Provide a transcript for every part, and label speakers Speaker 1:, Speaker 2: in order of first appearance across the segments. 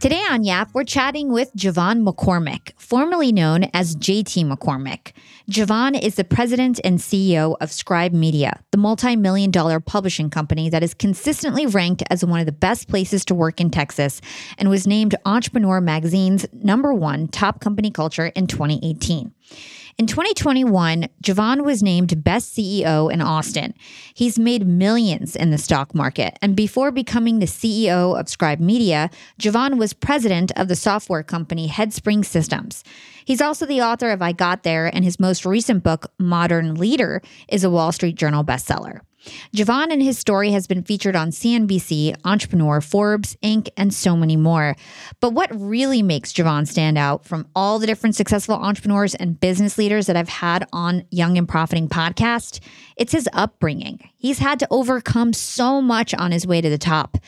Speaker 1: Today on Yap, we're chatting with JeVon McCormick, formerly known as JT McCormick. JeVon is the president and CEO of Scribe Media, the multi million dollar publishing company that is consistently ranked as one of the best places to work in Texas and was named Entrepreneur Magazine's number one top company culture in 2018. In 2021, JeVon was named Best CEO in Austin. He's made millions in the stock market. And before becoming the CEO of Scribe Media, JeVon was president of the software company Headspring Systems. He's also the author of I Got There, and his most recent book, Modern Leader, is a Wall Street Journal bestseller. JeVon and his story has been featured on CNBC, Entrepreneur, Forbes, Inc., and so many more. But what really makes JeVon stand out from all the different successful entrepreneurs and business leaders that I've had on Young and Profiting podcast? It's his upbringing. He's had to overcome so much on his way to the top.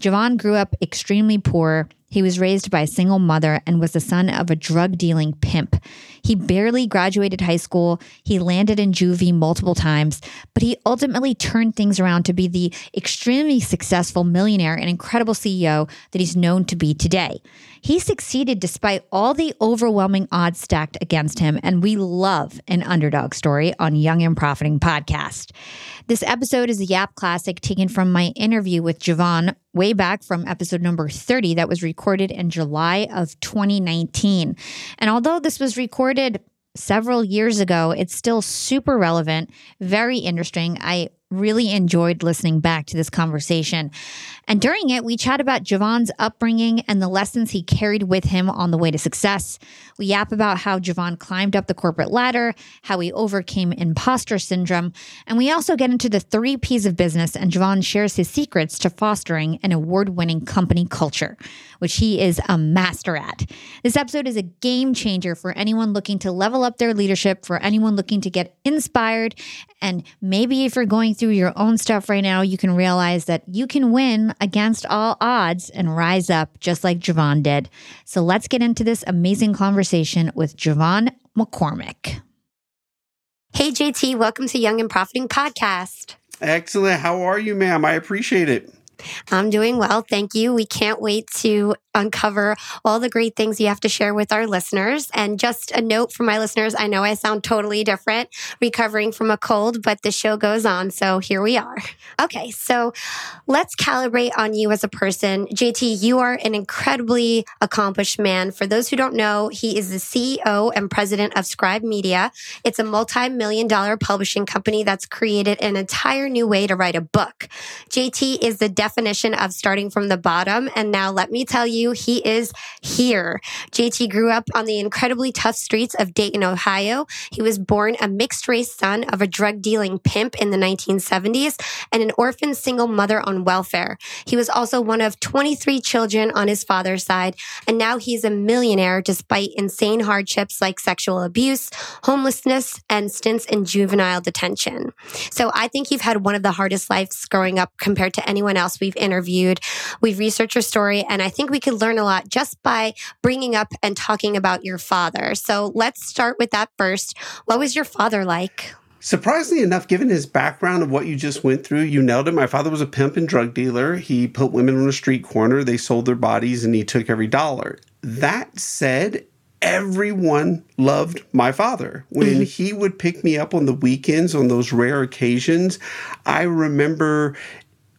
Speaker 1: JeVon grew up extremely poor he was raised by a single mother and was the son of a drug dealing pimp. He barely graduated high school. He landed in juvie multiple times, but he ultimately turned things around to be the extremely successful millionaire and incredible CEO that he's known to be today. He succeeded despite all the overwhelming odds stacked against him, and we love an underdog story on Young and Profiting podcast. This episode is a Yap classic taken from my interview with JeVon way back from episode number 30 that was recorded in July of 2019. And although this was recorded several years ago, it's still super relevant, very interesting. I really enjoyed listening back to this conversation. And during it, we chat about JeVon's upbringing and the lessons he carried with him on the way to success. We yap about how JeVon climbed up the corporate ladder, how he overcame imposter syndrome, and we also get into the three P's of business, and JeVon shares his secrets to fostering an award winning company culture, which he is a master at. This episode is a game changer for anyone looking to level up their leadership, for anyone looking to get inspired, and maybe if you're going through your own stuff right now, you can realize that you can win against all odds and rise up just like JeVon did. So let's get into this amazing conversation with JeVon McCormick. Hey, JT, welcome to Young and Profiting Podcast.
Speaker 2: Excellent. How are you, ma'am? I appreciate it.
Speaker 1: I'm doing well. Thank you. We can't wait to uncover all the great things you have to share with our listeners. And just a note for my listeners I know I sound totally different recovering from a cold, but the show goes on. So here we are. Okay, so let's calibrate on you as a person. JT, you are an incredibly accomplished man. For those who don't know, he is the CEO and president of Scribe Media. It's a multi million dollar publishing company that's created an entire new way to write a book. JT is the definition of starting from the bottom. And now let me tell you, he is here. JT grew up on the incredibly tough streets of Dayton, Ohio. He was born a mixed race son of a drug dealing pimp in the 1970s and an orphan single mother on welfare. He was also one of 23 children on his father's side. And now he's a millionaire despite insane hardships like sexual abuse, homelessness, and stints in juvenile detention. So I think you've had one of the hardest lives growing up compared to anyone else we've interviewed. We've researched your story, and I think we could learn a lot just by bringing up and talking about your father. So let's start with that first. What was your father like?
Speaker 2: Surprisingly enough, given his background of what you just went through, you nailed it. My father was a pimp and drug dealer. He put women on a street corner, they sold their bodies, and he took every dollar. That said, everyone loved my father. When mm-hmm. he would pick me up on the weekends on those rare occasions, I remember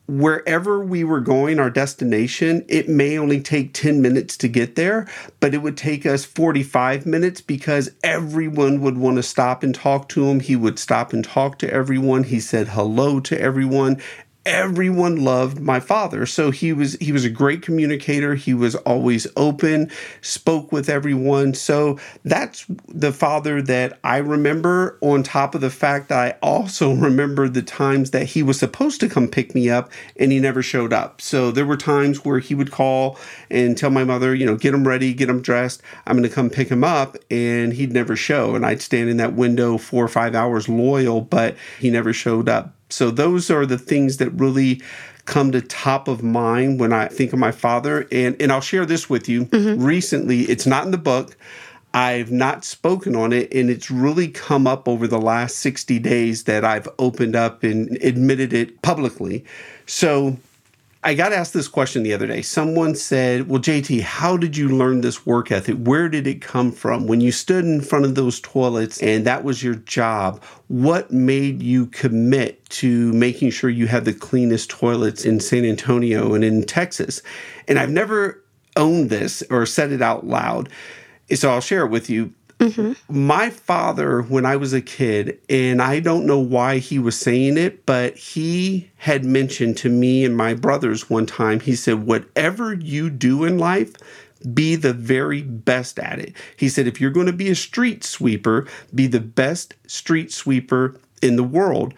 Speaker 2: wherever we were going, our destination, it may only take 10 minutes to get there, but it would take us 45 minutes because everyone would want to stop and talk to him. He would stop and talk to everyone. He said hello to everyone everyone loved my father. So he was he was a great communicator. He was always open spoke with everyone. So that's the father that i remember on top of the fact i also remember the times that he was supposed to come pick me up and he never showed up. So there were times where he would call and tell my mother you know get him ready get him dressed. I'm going to come pick him up and he'd never show. And i'd stand in that window four or five hours loyal but he never showed up so those are the things that really come to top of mind when I think of my father. And and I'll share this with you. Mm-hmm. Recently, it's not in the book. I've not spoken on it, and it's really come up over the last 60 days that I've opened up and admitted it publicly. So I got asked this question the other day. Someone said, Well, JT, how did you learn this work ethic? Where did it come from? When you stood in front of those toilets and that was your job, what made you commit to making sure you had the cleanest toilets in San Antonio and in Texas? And I've never owned this or said it out loud. So I'll share it with you. Mm-hmm. My father, when I was a kid, and I don't know why he was saying it, but he had mentioned to me and my brothers one time, he said, Whatever you do in life, be the very best at it. He said, If you're going to be a street sweeper, be the best street sweeper in the world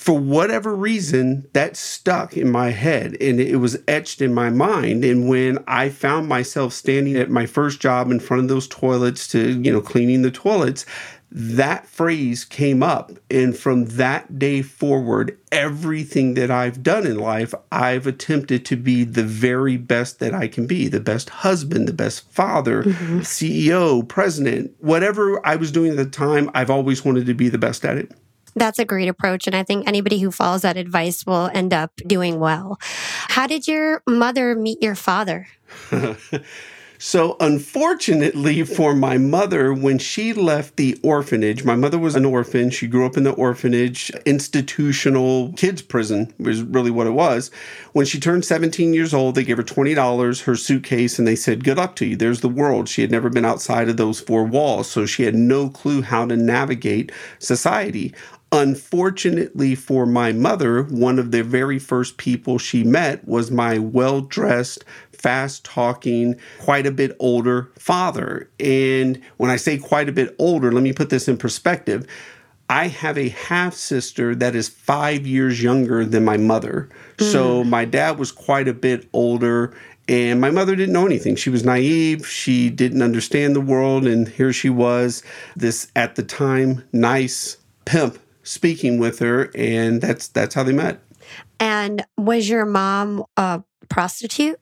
Speaker 2: for whatever reason, that stuck in my head and it was etched in my mind. And when I found myself standing at my first job in front of those toilets to, you know, cleaning the toilets, that phrase came up. And from that day forward, everything that I've done in life, I've attempted to be the very best that I can be the best husband, the best father, mm-hmm. CEO, president, whatever I was doing at the time, I've always wanted to be the best at it.
Speaker 3: That's a great approach. And I think anybody who follows that advice will end up doing well. How did your mother meet your father?
Speaker 2: So, unfortunately for my mother, when she left the orphanage, my mother was an orphan. She grew up in the orphanage, institutional kids' prison, was really what it was. When she turned 17 years old, they gave her $20, her suitcase, and they said, Good luck to you. There's the world. She had never been outside of those four walls, so she had no clue how to navigate society. Unfortunately for my mother, one of the very first people she met was my well dressed, fast talking, quite a bit older father. And when I say quite a bit older, let me put this in perspective. I have a half sister that is five years younger than my mother. Mm. So my dad was quite a bit older. And my mother didn't know anything. She was naive. She didn't understand the world. And here she was, this at the time nice pimp speaking with her, and that's that's how they met.
Speaker 3: And was your mom a prostitute?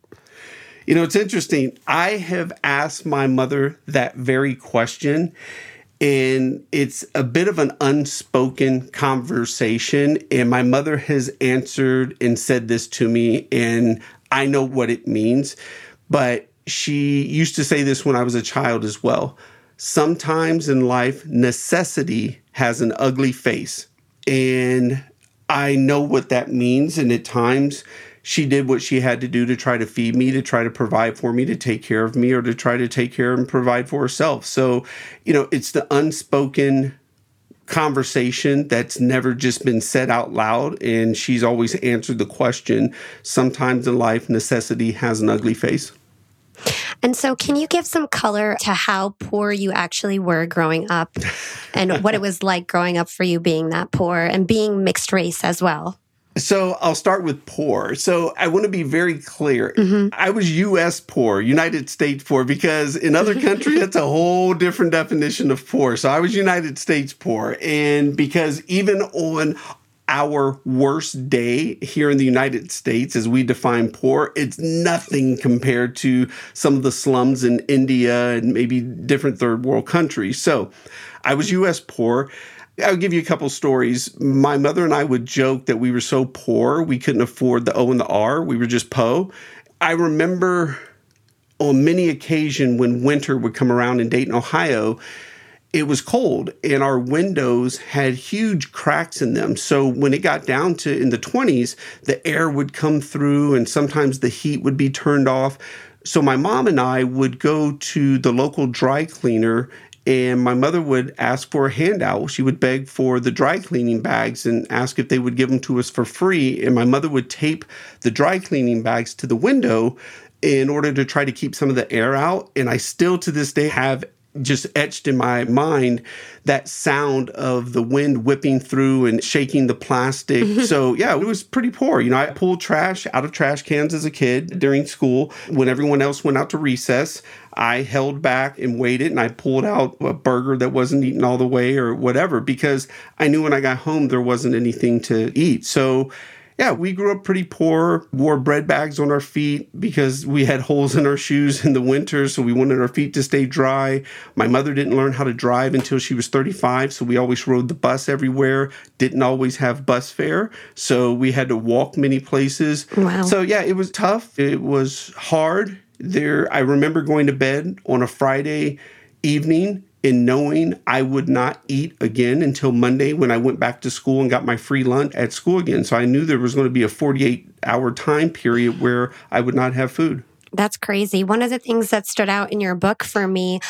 Speaker 2: You know, it's interesting. I have asked my mother that very question, and it's a bit of an unspoken conversation. And my mother has answered and said this to me, and I know what it means. But she used to say this when I was a child as well. Sometimes in life, necessity has an ugly face. And I know what that means. And at times, she did what she had to do to try to feed me, to try to provide for me, to take care of me, or to try to take care and provide for herself. So, you know, it's the unspoken conversation that's never just been said out loud. And she's always answered the question sometimes in life, necessity has an ugly face.
Speaker 3: And so, can you give some color to how poor you actually were growing up and what it was like growing up for you being that poor and being mixed race as well?
Speaker 2: So I'll start with poor. So I want to be very clear. Mm-hmm. I was US poor, United States poor, because in other countries, it's a whole different definition of poor. So I was United States poor. And because even on our worst day here in the United States as we define poor, it's nothing compared to some of the slums in India and maybe different third world countries. So I was US poor. I'll give you a couple stories. My mother and I would joke that we were so poor we couldn't afford the O and the R. We were just Po. I remember on many occasions when winter would come around in Dayton, Ohio, it was cold and our windows had huge cracks in them. So when it got down to in the 20s, the air would come through and sometimes the heat would be turned off. So my mom and I would go to the local dry cleaner and my mother would ask for a handout. She would beg for the dry cleaning bags and ask if they would give them to us for free. And my mother would tape the dry cleaning bags to the window in order to try to keep some of the air out. And I still to this day have just etched in my mind that sound of the wind whipping through and shaking the plastic. so, yeah, it was pretty poor. You know, I pulled trash out of trash cans as a kid during school. When everyone else went out to recess, I held back and waited and I pulled out a burger that wasn't eaten all the way or whatever because I knew when I got home there wasn't anything to eat. So, yeah, we grew up pretty poor, wore bread bags on our feet because we had holes in our shoes in the winter. So we wanted our feet to stay dry. My mother didn't learn how to drive until she was 35. So we always rode the bus everywhere, didn't always have bus fare. So we had to walk many places.
Speaker 3: Wow.
Speaker 2: So yeah, it was tough. It was hard. There, I remember going to bed on a Friday evening in knowing I would not eat again until Monday when I went back to school and got my free lunch at school again. So I knew there was going to be a 48 hour time period where I would not have food.
Speaker 3: That's crazy. One of the things that stood out in your book for me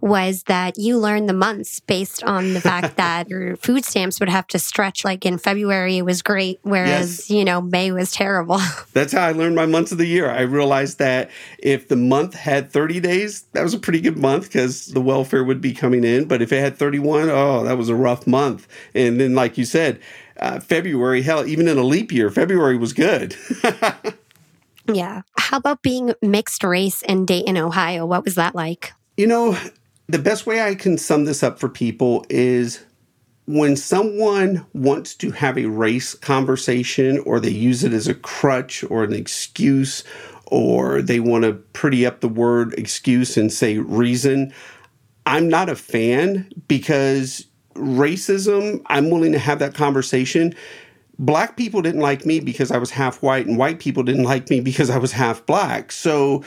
Speaker 3: was that you learned the months based on the fact that your food stamps would have to stretch. Like in February, it was great, whereas, yes. you know, May was terrible.
Speaker 2: That's how I learned my months of the year. I realized that if the month had 30 days, that was a pretty good month because the welfare would be coming in. But if it had 31, oh, that was a rough month. And then, like you said, uh, February, hell, even in a leap year, February was good.
Speaker 3: Yeah. How about being mixed race in Dayton, Ohio? What was that like?
Speaker 2: You know, the best way I can sum this up for people is when someone wants to have a race conversation or they use it as a crutch or an excuse or they want to pretty up the word excuse and say reason, I'm not a fan because racism, I'm willing to have that conversation black people didn't like me because I was half white, and white people didn't like me because I was half black. So,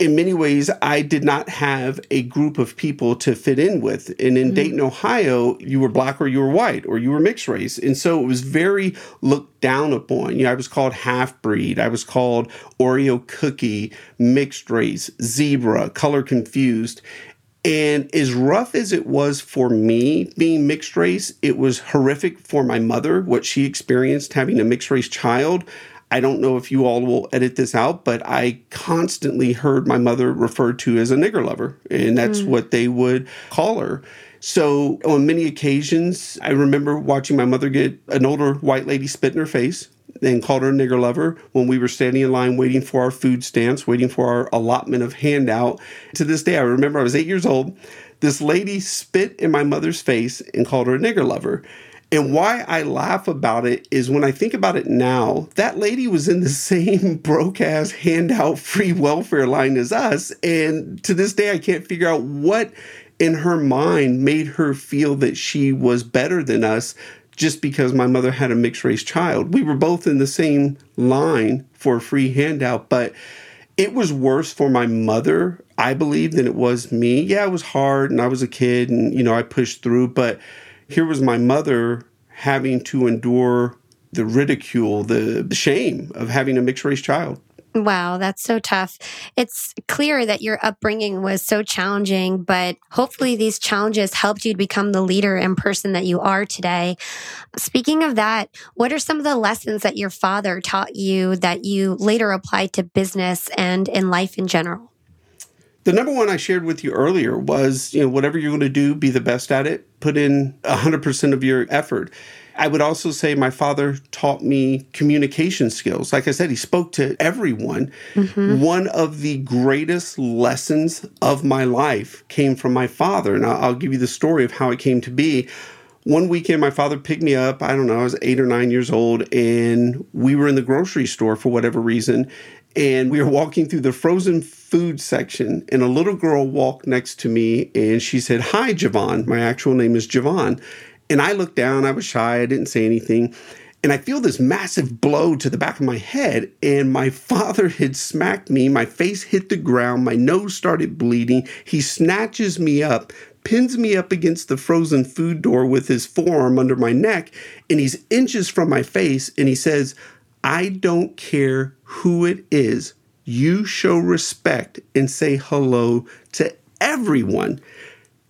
Speaker 2: in many ways, I did not have a group of people to fit in with. And in mm-hmm. Dayton, Ohio, you were black or you were white or you were mixed race. And so it was very looked down upon. You know, I was called half breed, I was called Oreo cookie, mixed race, zebra, color confused. And as rough as it was for me being mixed race, it was horrific for my mother, what she experienced having a mixed race child. I don't know if you all will edit this out, but I constantly heard my mother referred to as a nigger lover, and that's mm. what they would call her. So, on many occasions, I remember watching my mother get an older white lady spit in her face and called her a nigger lover when we were standing in line waiting for our food stamps, waiting for our allotment of handout. To this day, I remember I was eight years old. This lady spit in my mother's face and called her a nigger lover. And why I laugh about it is when I think about it now, that lady was in the same broke ass handout free welfare line as us. And to this day, I can't figure out what in her mind made her feel that she was better than us just because my mother had a mixed race child. We were both in the same line for a free handout, but it was worse for my mother, I believe, than it was me. Yeah, it was hard and I was a kid and, you know, I pushed through, but here was my mother having to endure the ridicule, the, shame of having a mixed race child.
Speaker 3: Wow, that's so tough. It's clear that your upbringing was so challenging, but hopefully these challenges helped you to become the leader and person that you are today. Speaking of that, what are some of the lessons that your father taught you that you later applied to business and in life in general?
Speaker 2: The number one I shared with you earlier was, you know, whatever you're going to do, be the best at it, put in 100% of your effort. I would also say my father taught me communication skills. Like I said, he spoke to everyone. Mm-hmm. One of the greatest lessons of my life came from my father. And I'll, I'll give you the story of how it came to be one weekend my father picked me up i don't know i was eight or nine years old and we were in the grocery store for whatever reason and we were walking through the frozen food section and a little girl walked next to me and she said hi JeVon my actual name is JeVon and I looked down, I was shy, I didn't say anything. And I feel this massive blow to the back of my head, and my father had smacked me. My face hit the ground, my nose started bleeding. He snatches me up, pins me up against the frozen food door with his forearm under my neck, and he's inches from my face, and he says, I don't care who it is. You show respect and say hello to everyone.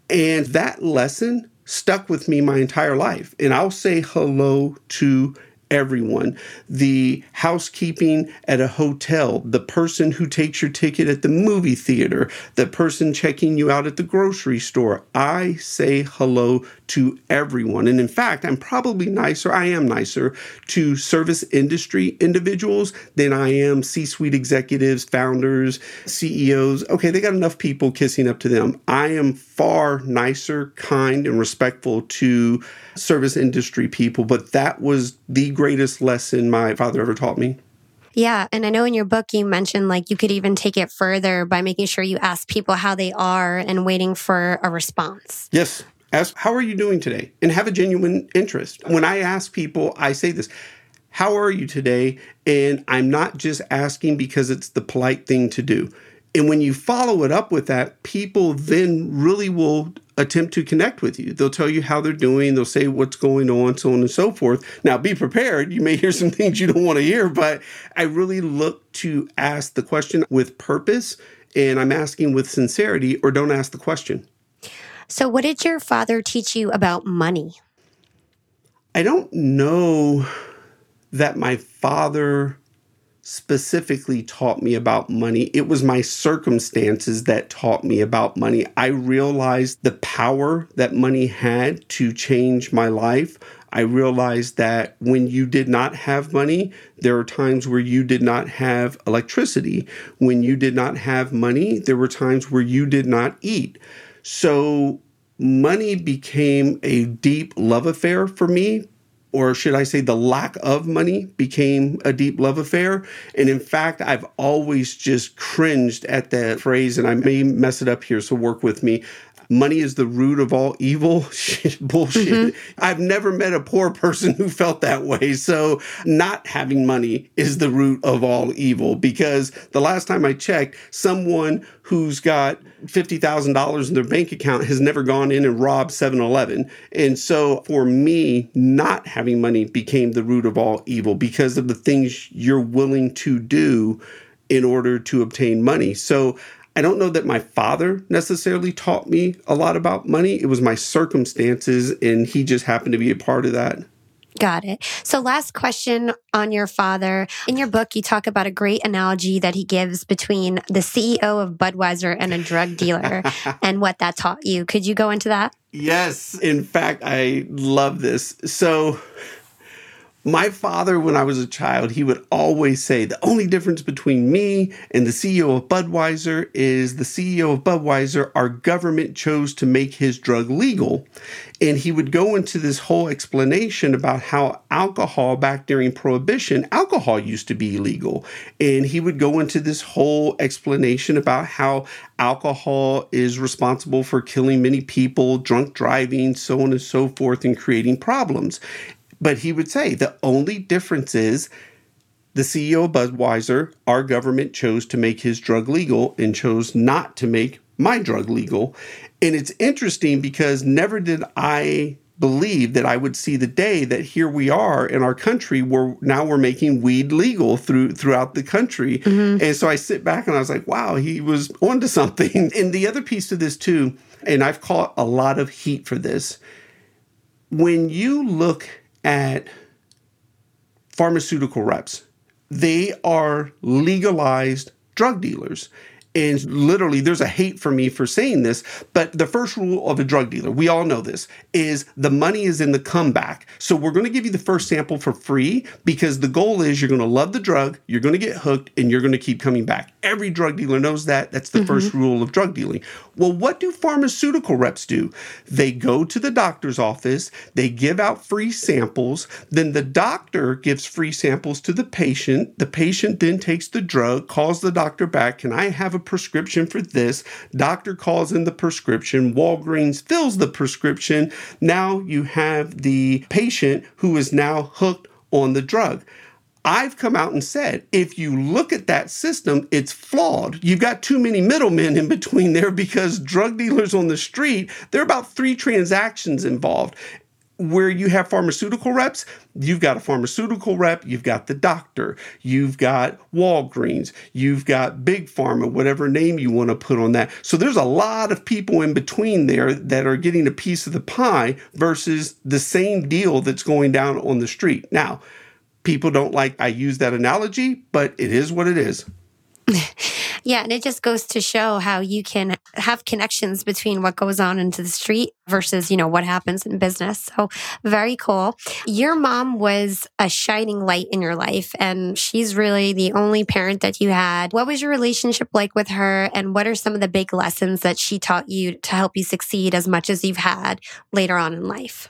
Speaker 2: And that lesson stuck with me my entire life. And I'll say hello to everyone the housekeeping at a hotel, the person who takes your ticket at the movie theater, the person checking you out at the grocery store. I say hello to everyone. And in fact, I'm probably nicer, I am nicer to service industry individuals than I am C suite executives, founders, CEOs. Okay, they got enough people kissing up to them. I am far nicer, kind, and respectful to service industry people, but that was the greatest lesson my father ever taught me.
Speaker 3: Yeah. And I know in your book, you mentioned like you could even take it further by making sure you ask people how they are and waiting for a response.
Speaker 2: Yes. Ask, how are you doing today? And have a genuine interest. When I ask people, I say this How are you today? And I'm not just asking because it's the polite thing to do. And when you follow it up with that, people then really will attempt to connect with you. They'll tell you how they're doing, they'll say what's going on, so on and so forth. Now, be prepared. You may hear some things you don't want to hear, but I really look to ask the question with purpose and I'm asking with sincerity or don't ask the question.
Speaker 3: So, what did your father teach you about money?
Speaker 2: I don't know that my father specifically taught me about money. It was my circumstances that taught me about money. I realized the power that money had to change my life. I realized that when you did not have money, there were times where you did not have electricity. When you did not have money, there were times where you did not eat. So money became a deep love affair for me or should I say, the lack of money became a deep love affair. And in fact, I've always just cringed at that phrase, and I may mess it up here, so work with me money is the root of all evil. Bullshit. Mm-hmm. I've never met a poor person who felt that way. So, not having money is the root of all evil because the last time I checked, someone who's got $50,000 in their bank account has never gone in and robbed 7 Eleven. And so, for me, not having money became the root of all evil because of the things you're willing to do in order to obtain money. So, I don't know that my father necessarily taught me a lot about money. It was my circumstances, and he just happened to be a part of that.
Speaker 3: Got it. So, last question on your father. In your book, you talk about a great analogy that he gives between the CEO of Budweiser and a drug dealer and what that taught you. Could you go into that?
Speaker 2: Yes. In fact, I love this. So, my father, when I was a child, he would always say the only difference between me and the CEO of Budweiser is the CEO of Budweiser, our government chose to make his drug legal. And he would go into this whole explanation about how alcohol back during Prohibition, alcohol used to be illegal. And he would go into this whole explanation about how alcohol is responsible for killing many people, drunk driving, so on and so forth, and creating problems. But he would say the only difference is the CEO of Budweiser, our government chose to make his drug legal and chose not to make my drug legal. And it's interesting because never did I believe that I would see the day that here we are in our country where now we're making weed legal through throughout the country. Mm-hmm. And so I sit back and I was like, wow, he was onto something. And the other piece to this too, and I've caught a lot of heat for this. When you look at pharmaceutical reps. They are legalized drug dealers. And literally, there's a hate for me for saying this, but the first rule of a drug dealer, we all know this, is the money is in the comeback. So we're going to give you the first sample for free because the goal is you're going to love the drug, you're going to get hooked, and you're going to keep coming back. Every drug dealer knows that. That's the mm-hmm. first rule of drug dealing. Well, what do pharmaceutical reps do? They go to the doctor's office, they give out free samples, then the doctor gives free samples to the patient. The patient then takes the drug, calls the doctor back, Can I have a prescription for this? Doctor calls in the prescription, Walgreens fills the prescription. Now you have the patient who is now hooked on the drug. I've come out and said, if you look at that system, it's flawed. You've got too many middlemen in between there because drug dealers on the street, there are about three transactions involved where you have pharmaceutical reps, you've got a pharmaceutical rep, you've got the doctor, you've got Walgreens, you've got Big Pharma, whatever name you want to put on that. So there's a lot of people in between there that are getting a piece of the pie versus the same deal that's going down on the street. Now, people don't like I use that analogy, but it is what it is.
Speaker 3: Yeah, and it just goes to show how you can have connections between what goes on into the street versus, you know, what happens in business. So, very cool. Your mom was a shining light in your life and she's really the only parent that you had. What was your relationship like with her and what are some of the big lessons that she taught you to help you succeed as much as you've had later on in life?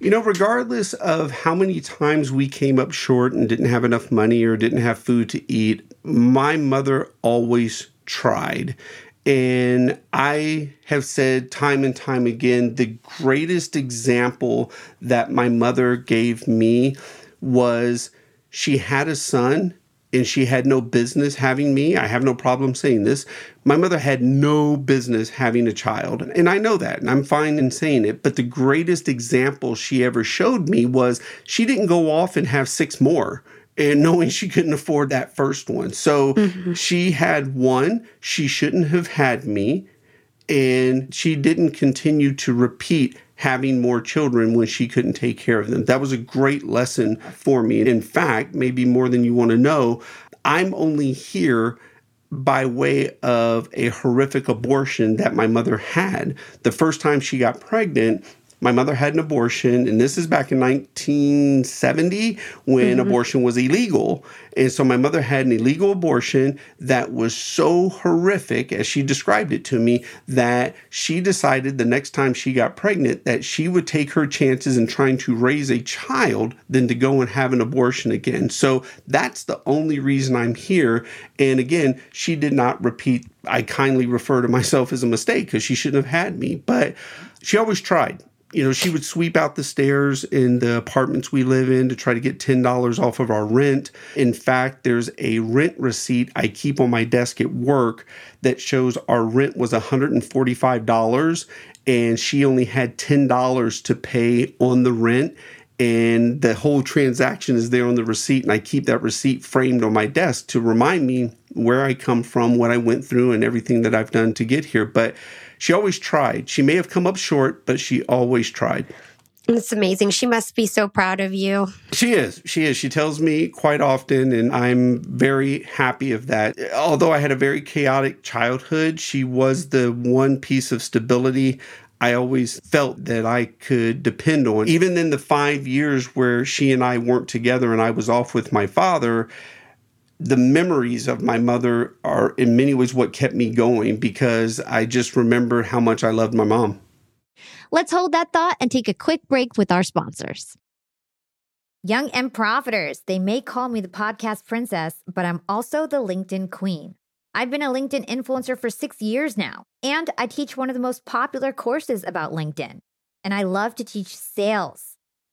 Speaker 2: You know, regardless of how many times we came up short and didn't have enough money or didn't have food to eat, my mother always tried. And I have said time and time again the greatest example that my mother gave me was she had a son and she had no business having me. I have no problem saying this. My mother had no business having a child. And I know that, and I'm fine in saying it. But the greatest example she ever showed me was she didn't go off and have six more and knowing she couldn't afford that first one. So mm-hmm. she had one, she shouldn't have had me. And she didn't continue to repeat having more children when she couldn't take care of them. That was a great lesson for me. In fact, maybe more than you want to know, I'm only here by way of a horrific abortion that my mother had. The first time she got pregnant, my mother had an abortion, and this is back in 1970 when mm-hmm. abortion was illegal. And so my mother had an illegal abortion that was so horrific, as she described it to me, that she decided the next time she got pregnant that she would take her chances in trying to raise a child than to go and have an abortion again. So that's the only reason I'm here. And again, she did not repeat. I kindly refer to myself as a mistake because she shouldn't have had me, but she always tried you know, she would sweep out the stairs in the apartments we live in to try to get $10 off of our rent. In fact, there's a rent receipt I keep on my desk at work that shows our rent was $145 and she only had $10 to pay on the rent and the whole transaction is there on the receipt and i keep that receipt framed on my desk to remind me where i come from what i went through and everything that i've done to get here but she always tried. She may have come up short, but she always tried.
Speaker 3: It's amazing. She must be so proud of you.
Speaker 2: She is. She is. She tells me quite often, and I'm very happy of that. Although I had a very chaotic childhood, she was the one piece of stability I always felt that I could depend on. Even in the five years where she and I weren't together and I was off with my father, the memories of my mother are in many ways what kept me going because I just remember how much I loved my mom.
Speaker 1: Let's hold that thought and take a quick break with our sponsors. Young and Profiters, they may call me the podcast princess, but I'm also the LinkedIn queen. I've been a LinkedIn influencer for six years now, and I teach one of the most popular courses about LinkedIn. And I love to teach sales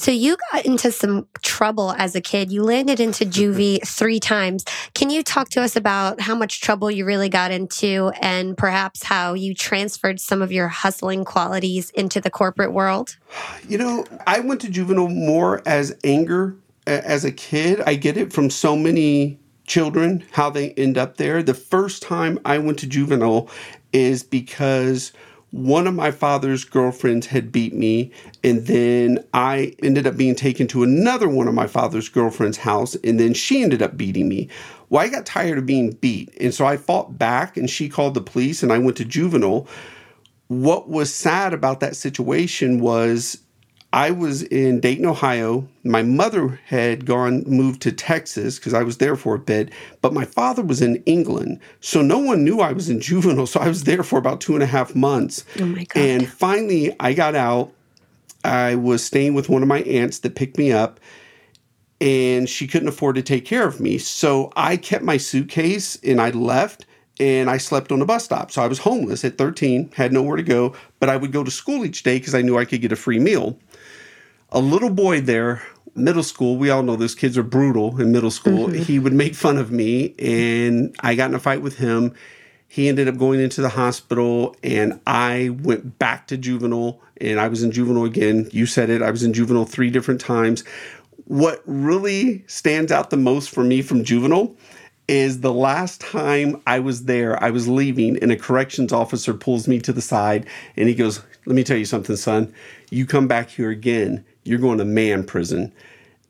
Speaker 3: So you got into some trouble as a kid. You landed into mm-hmm. juvie three times. Can you talk to us about how much trouble you really got into and perhaps how you transferred some of your hustling qualities into the corporate world?
Speaker 2: You know, I went to juvenile more as anger as a kid. I get it from so many children how they end up there. The first time I went to juvenile is because one of my father's girlfriends had beat me and then i ended up being taken to another one of my father's girlfriend's house and then she ended up beating me. Well i got tired of being beat and so i fought back and she called the police and i went to juvenile. What was sad about that situation was I was in Dayton, Ohio. My mother had gone, moved to Texas because I was there for a bit, but my father was in England. So no one knew I was in juvenile. So I was there for about two and a half months.
Speaker 3: Oh my God.
Speaker 2: And finally, I got out. I was staying with one of my aunts that picked me up, and she couldn't afford to take care of me. So I kept my suitcase and I left and I slept on a bus stop. So I was homeless at 13, had nowhere to go, but I would go to school each day because I knew I could get a free meal a little boy there, middle school, we all know those kids are brutal in middle school. Mm-hmm. He would make fun of me, and I got in a fight with him. He ended up going into the hospital, and I went back to juvenile, and I was in juvenile again. You said it, I was in juvenile three different times. What really stands out the most for me from juvenile is the last time I was there, I was leaving, and a corrections officer pulls me to the side and he goes, Let me tell you something, son. You come back here again, you're going to man prison.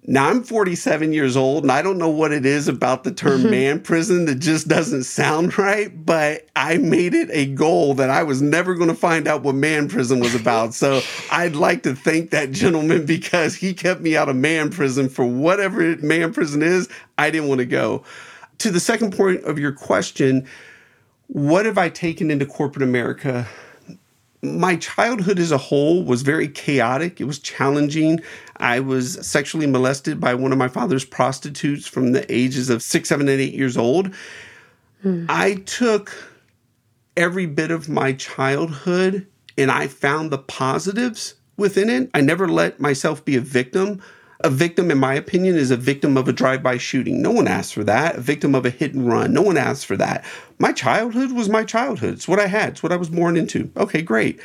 Speaker 2: Now I'm 47 years old and I don't know what it is about the term man prison that just doesn't sound right, but I made it a goal that I was never going to find out what man prison was about. So I'd like to thank that gentleman because he kept me out of man prison for whatever man prison is. I didn't want to go. To the second point of your question, what have I taken into corporate America? My childhood as a whole was very chaotic. It was challenging. I was sexually molested by one of my father's prostitutes from the ages of six, seven, and eight years old. Hmm. I took every bit of my childhood and I found the positives within it. I never let myself be a victim a victim, in my opinion, is a victim of a drive by shooting. No one asked for that. A victim of a hit and run. No one asked for that. My childhood was my childhood. It's what I had, it's what I was born into. Okay, great.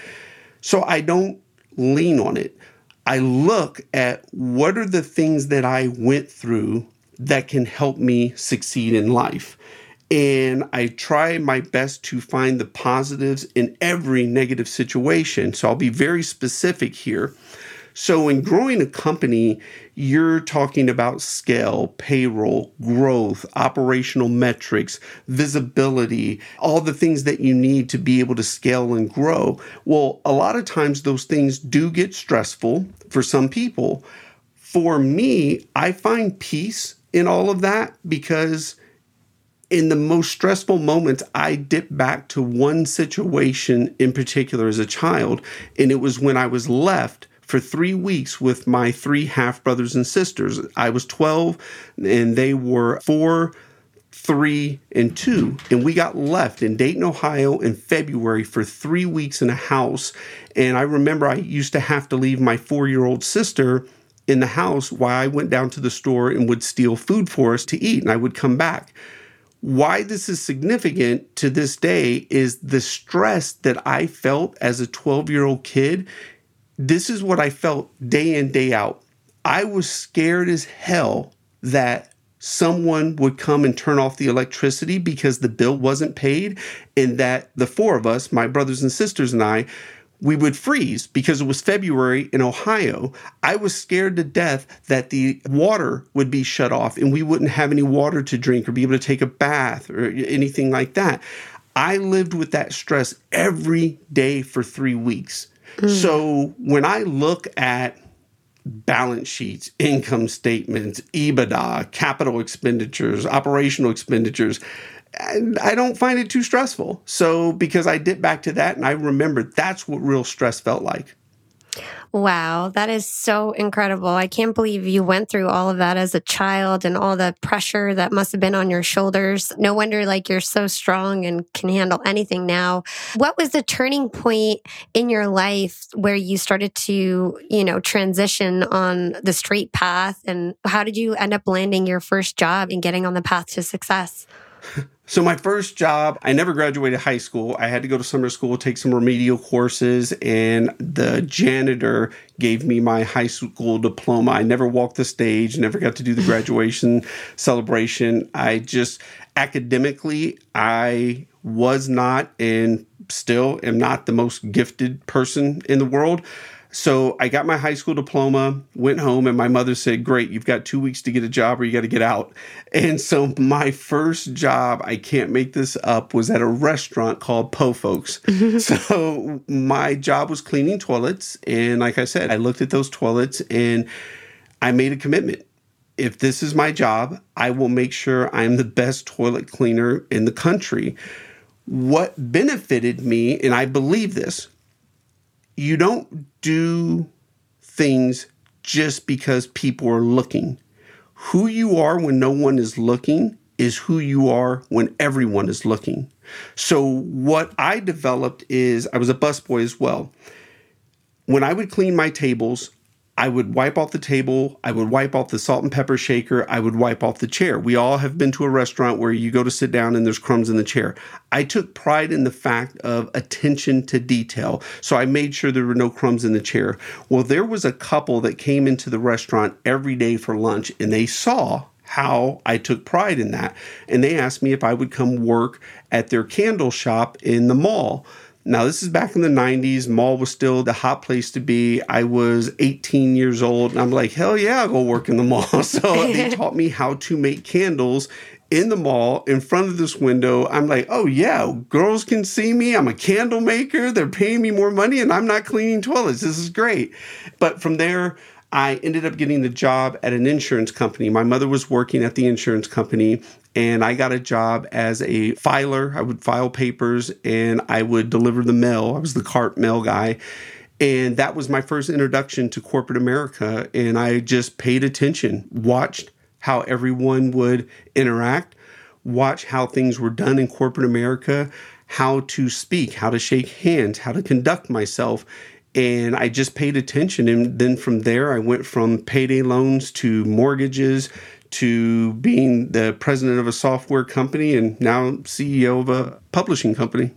Speaker 2: So I don't lean on it. I look at what are the things that I went through that can help me succeed in life. And I try my best to find the positives in every negative situation. So I'll be very specific here. So, in growing a company, you're talking about scale, payroll, growth, operational metrics, visibility, all the things that you need to be able to scale and grow. Well, a lot of times those things do get stressful for some people. For me, I find peace in all of that because in the most stressful moments, I dip back to one situation in particular as a child, and it was when I was left for three weeks with my three half brothers and sisters. I was 12 and they were four, three, and two. And we got left in Dayton, Ohio in February for three weeks in a house. And I remember I used to have to leave my four year old sister in the house while I went down to the store and would steal food for us to eat. And I would come back. Why this is significant to this day is the stress that I felt as a 12 year old kid. This is what I felt day in, day out. I was scared as hell that someone would come and turn off the electricity because the bill wasn't paid, and that the four of us, my brothers and sisters, and I, we would freeze because it was February in Ohio. I was scared to death that the water would be shut off and we wouldn't have any water to drink or be able to take a bath or anything like that. I lived with that stress every day for three weeks. Mm. So when I look at balance sheets, income statements, EBITDA, capital expenditures, operational expenditures. And I don't find it too stressful. So, because I dip back to that and I remember that's what real stress felt like.
Speaker 3: Wow, that is so incredible. I can't believe you went through all of that as a child and all the pressure that must have been on your shoulders. No wonder like you're so strong and can handle anything now. What was the turning point in your life where you started to, you know, transition on the straight path and how did you end up landing your first job and getting on the path to success?
Speaker 2: So, my first job, I never graduated high school. I had to go to summer school, take some remedial courses, and the janitor gave me my high school diploma. I never walked the stage, never got to do the graduation celebration. I just academically, I was not and still am not the most gifted person in the world. So I got my high school diploma, went home, and my mother said, Great, you've got two weeks to get a job or you got to get out. And so my first job, I can't make this up, was at a restaurant called Po Folks. so my job was cleaning toilets. And like I said, I looked at those toilets and I made a commitment. If this is my job, I will make sure I'm the best toilet cleaner in the country. What benefited me, and I believe this, you don't do things just because people are looking. Who you are when no one is looking is who you are when everyone is looking. So, what I developed is I was a busboy as well. When I would clean my tables, I would wipe off the table. I would wipe off the salt and pepper shaker. I would wipe off the chair. We all have been to a restaurant where you go to sit down and there's crumbs in the chair. I took pride in the fact of attention to detail. So I made sure there were no crumbs in the chair. Well, there was a couple that came into the restaurant every day for lunch and they saw how I took pride in that. And they asked me if I would come work at their candle shop in the mall. Now, this is back in the 90s. Mall was still the hot place to be. I was 18 years old, and I'm like, hell yeah, I'll go work in the mall. So they taught me how to make candles in the mall in front of this window. I'm like, oh yeah, girls can see me. I'm a candle maker. They're paying me more money, and I'm not cleaning toilets. This is great. But from there, I ended up getting the job at an insurance company. My mother was working at the insurance company, and I got a job as a filer. I would file papers and I would deliver the mail. I was the cart mail guy. And that was my first introduction to corporate America. And I just paid attention, watched how everyone would interact, watch how things were done in corporate America, how to speak, how to shake hands, how to conduct myself. And I just paid attention. And then from there, I went from payday loans to mortgages to being the president of a software company and now CEO of a publishing company.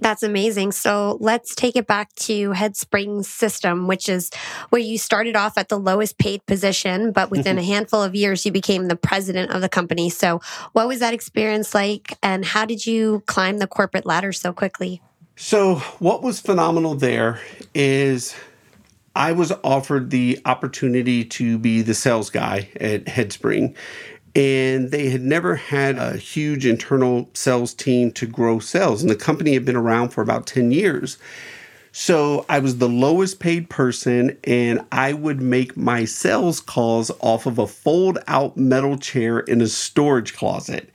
Speaker 3: That's amazing. So let's take it back to Headspring System, which is where you started off at the lowest paid position, but within mm-hmm. a handful of years, you became the president of the company. So, what was that experience like, and how did you climb the corporate ladder so quickly?
Speaker 2: So, what was phenomenal there is I was offered the opportunity to be the sales guy at Headspring. And they had never had a huge internal sales team to grow sales. And the company had been around for about 10 years. So I was the lowest paid person, and I would make my sales calls off of a fold out metal chair in a storage closet.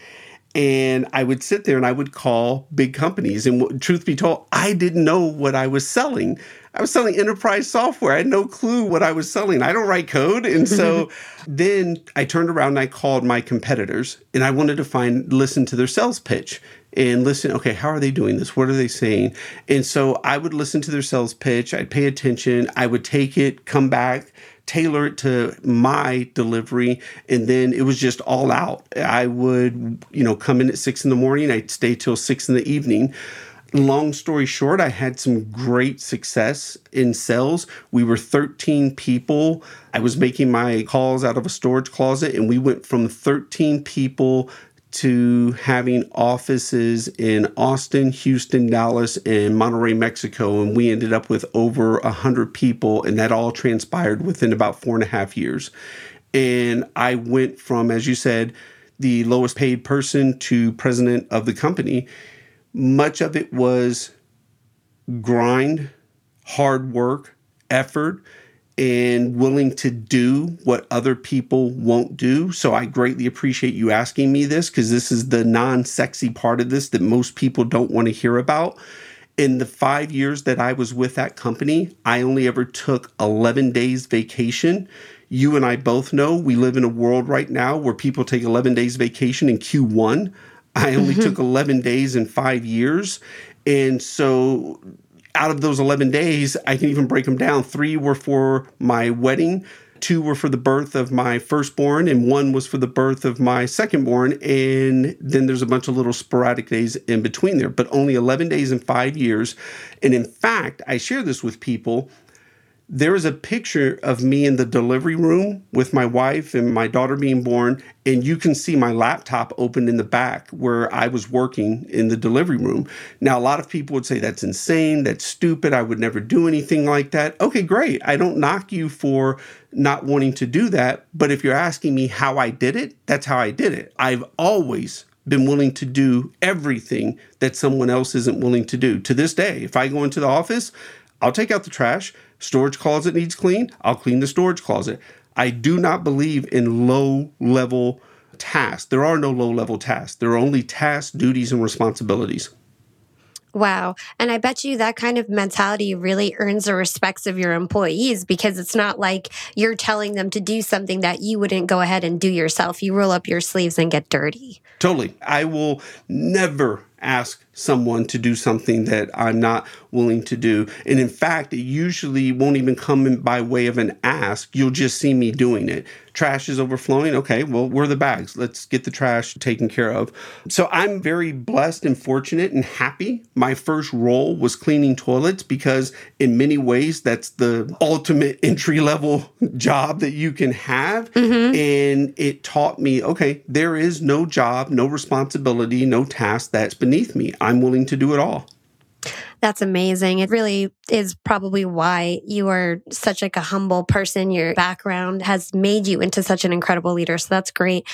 Speaker 2: And I would sit there and I would call big companies. And truth be told, I didn't know what I was selling. I was selling enterprise software. I had no clue what I was selling. I don't write code. And so then I turned around and I called my competitors and I wanted to find, listen to their sales pitch and listen, okay, how are they doing this? What are they saying? And so I would listen to their sales pitch. I'd pay attention. I would take it, come back, tailor it to my delivery and then it was just all out. I would you know come in at six in the morning. I'd stay till six in the evening. Long story short i had some great success in sales. We were 13 people. I was making my calls out of a storage closet and we went from 13 people to having offices in Austin, Houston, Dallas, and Monterrey, Mexico. And we ended up with over 100 people, and that all transpired within about four and a half years. And I went from, as you said, the lowest paid person to president of the company. Much of it was grind, hard work, effort and willing to do what other people won't do. So I greatly appreciate you asking me this because this is the non sexy part of this that most people don't want to hear about. In the five years that I was with that company, I only ever took 11 days vacation. You and I both know we live in a world right now where people take 11 days vacation in Q1. I only mm-hmm. took 11 days in five years. And so out of those 11 days, I can even break them down. Three were for my wedding, two were for the birth of my firstborn, and one was for the birth of my secondborn. And then there's a bunch of little sporadic days in between there, but only 11 days in five years. And in fact, I share this with people there is a picture of me in the delivery room with my wife and my daughter being born, and you can see my laptop open in the back where I was working in the delivery room. Now, a lot of people would say that's insane, that's stupid, I would never do anything like that. Okay, great. I don't knock you for not wanting to do that, but if you're asking me how I did it, that's how I did it. I've always been willing to do everything that someone else isn't willing to do. To this day, if I go into the office, I'll take out the trash. Storage closet needs clean. I'll clean the storage closet. I do not believe in low level tasks. There are no low level tasks. There are only tasks, duties, and responsibilities.
Speaker 3: Wow. And I bet you that kind of mentality really earns the respects of your employees because it's not like you're telling them to do something that you wouldn't go ahead and do yourself. You roll up your sleeves and get dirty.
Speaker 2: Totally. I will never ask someone to do something that I'm not willing to do. And in fact, it usually won't even come in by way of an ask. You'll just see me doing it. Trash is overflowing. Okay, well, where are the bags? Let's get the trash taken care of. So I'm very blessed and fortunate and happy. My first role was cleaning toilets because, in many ways, that's the ultimate entry level job that you can have. Mm-hmm. And it taught me okay, there is no job, no responsibility, no task that's beneath me. I'm willing to do it all.
Speaker 3: That's amazing. It really is probably why you are such like a humble person. Your background has made you into such an incredible leader. So that's great.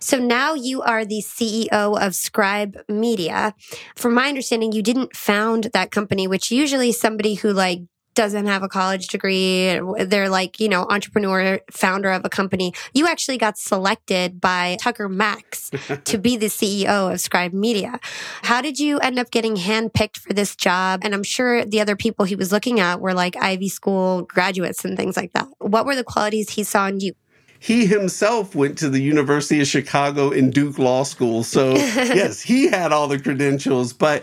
Speaker 3: So now you are the CEO of Scribe Media. From my understanding, you didn't found that company, which usually somebody who like doesn't have a college degree. They're like, you know, entrepreneur, founder of a company. You actually got selected by Tucker Max to be the CEO of Scribe Media. How did you end up getting handpicked for this job? And I'm sure the other people he was looking at were like Ivy School graduates and things like that. What were the qualities he saw in you?
Speaker 2: he himself went to the University of Chicago and Duke Law School. So, yes, he had all the credentials, but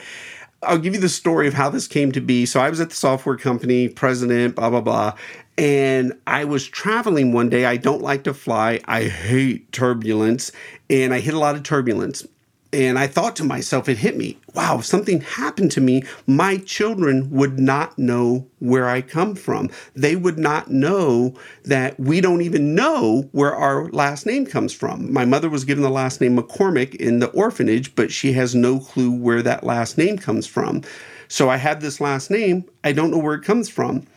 Speaker 2: I'll give you the story of how this came to be. So I was at the software company, president, blah, blah, blah. And I was traveling one day. I don't like to fly. I hate turbulence. And I hit a lot of turbulence. And I thought to myself, it hit me wow, if something happened to me, my children would not know where I come from. They would not know that we don't even know where our last name comes from. My mother was given the last name McCormick in the orphanage, but she has no clue where that last name comes from. So I had this last name. I don't know where it comes from.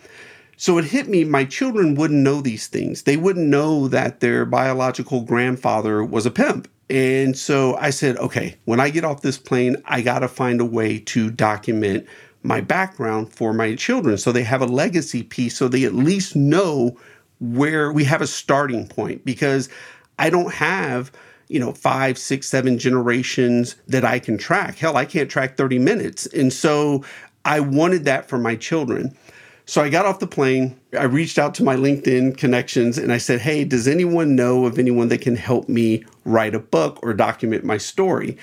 Speaker 2: So it hit me, my children wouldn't know these things. They wouldn't know that their biological grandfather was a pimp and so I said, okay, when I get off this plane, I got to find a way to document my background for my children so they have a legacy piece so they at least know where we have a starting point because I don't have you know, five, six, seven generations that I can track. Hell, I can't track 30 minutes. And so I wanted that for my children. So I got off the plane. I reached out to my LinkedIn connections and I said, Hey, does anyone know of anyone that can help me write a book or document my story?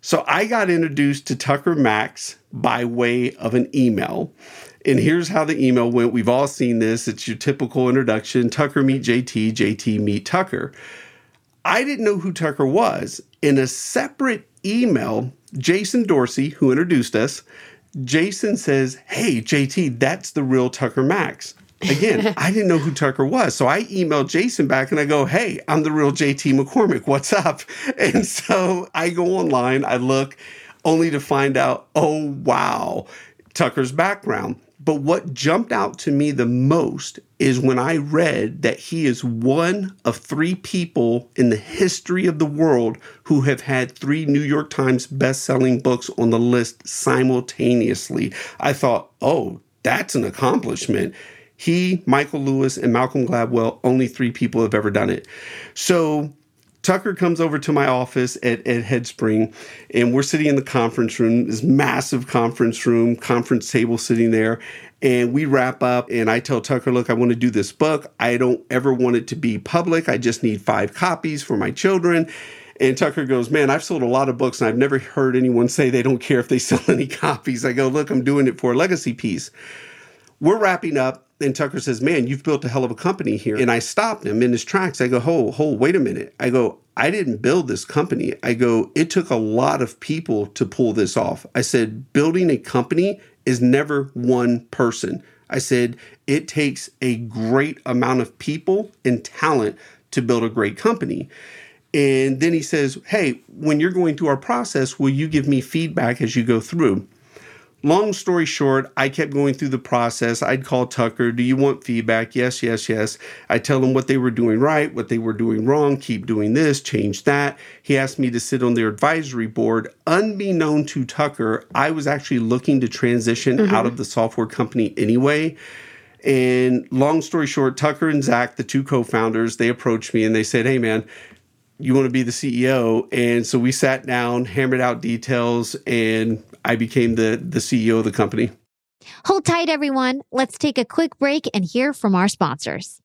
Speaker 2: So I got introduced to Tucker Max by way of an email. And here's how the email went. We've all seen this. It's your typical introduction Tucker meet JT, JT meet Tucker. I didn't know who Tucker was. In a separate email, Jason Dorsey, who introduced us, Jason says, Hey, JT, that's the real Tucker Max. Again, I didn't know who Tucker was. So I emailed Jason back and I go, Hey, I'm the real JT McCormick. What's up? And so I go online, I look, only to find out, oh, wow, Tucker's background. But what jumped out to me the most is when I read that he is one of three people in the history of the world who have had three New York Times best-selling books on the list simultaneously. I thought, "Oh, that's an accomplishment." He, Michael Lewis, and Malcolm Gladwell, only three people have ever done it. So Tucker comes over to my office at, at Headspring, and we're sitting in the conference room, this massive conference room, conference table sitting there. And we wrap up, and I tell Tucker, Look, I want to do this book. I don't ever want it to be public. I just need five copies for my children. And Tucker goes, Man, I've sold a lot of books, and I've never heard anyone say they don't care if they sell any copies. I go, Look, I'm doing it for a legacy piece. We're wrapping up and Tucker says, Man, you've built a hell of a company here. And I stopped him in his tracks. I go, Hold, hold, wait a minute. I go, I didn't build this company. I go, it took a lot of people to pull this off. I said, building a company is never one person. I said, it takes a great amount of people and talent to build a great company. And then he says, Hey, when you're going through our process, will you give me feedback as you go through? Long story short, I kept going through the process. I'd call Tucker, Do you want feedback? Yes, yes, yes. I tell him what they were doing right, what they were doing wrong, keep doing this, change that. He asked me to sit on their advisory board. Unbeknown to Tucker, I was actually looking to transition mm-hmm. out of the software company anyway. And long story short, Tucker and Zach, the two co founders, they approached me and they said, Hey, man, you want to be the CEO? And so we sat down, hammered out details, and I became the, the CEO of the company.
Speaker 1: Hold tight, everyone. Let's take a quick break and hear from our sponsors.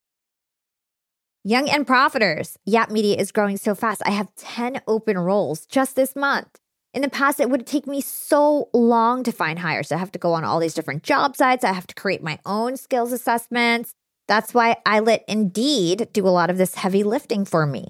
Speaker 1: Young and Profiters. Yap Media is growing so fast. I have 10 open roles just this month. In the past, it would take me so long to find hires. I have to go on all these different job sites. I have to create my own skills assessments. That's why I let Indeed do a lot of this heavy lifting for me.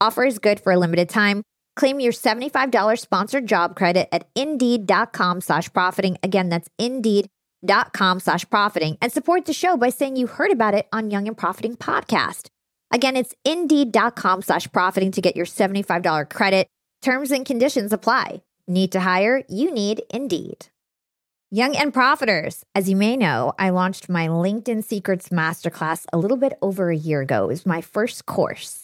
Speaker 1: Offer is good for a limited time. Claim your $75 sponsored job credit at indeed.com slash profiting. Again, that's indeed.com slash profiting and support the show by saying you heard about it on Young and Profiting podcast. Again, it's indeed.com slash profiting to get your $75 credit. Terms and conditions apply. Need to hire? You need Indeed. Young and Profiters. As you may know, I launched my LinkedIn Secrets Masterclass a little bit over a year ago. It was my first course.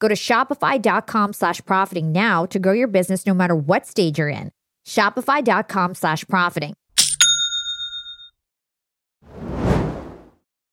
Speaker 1: Go to shopify.com slash profiting now to grow your business no matter what stage you're in. Shopify.com slash profiting.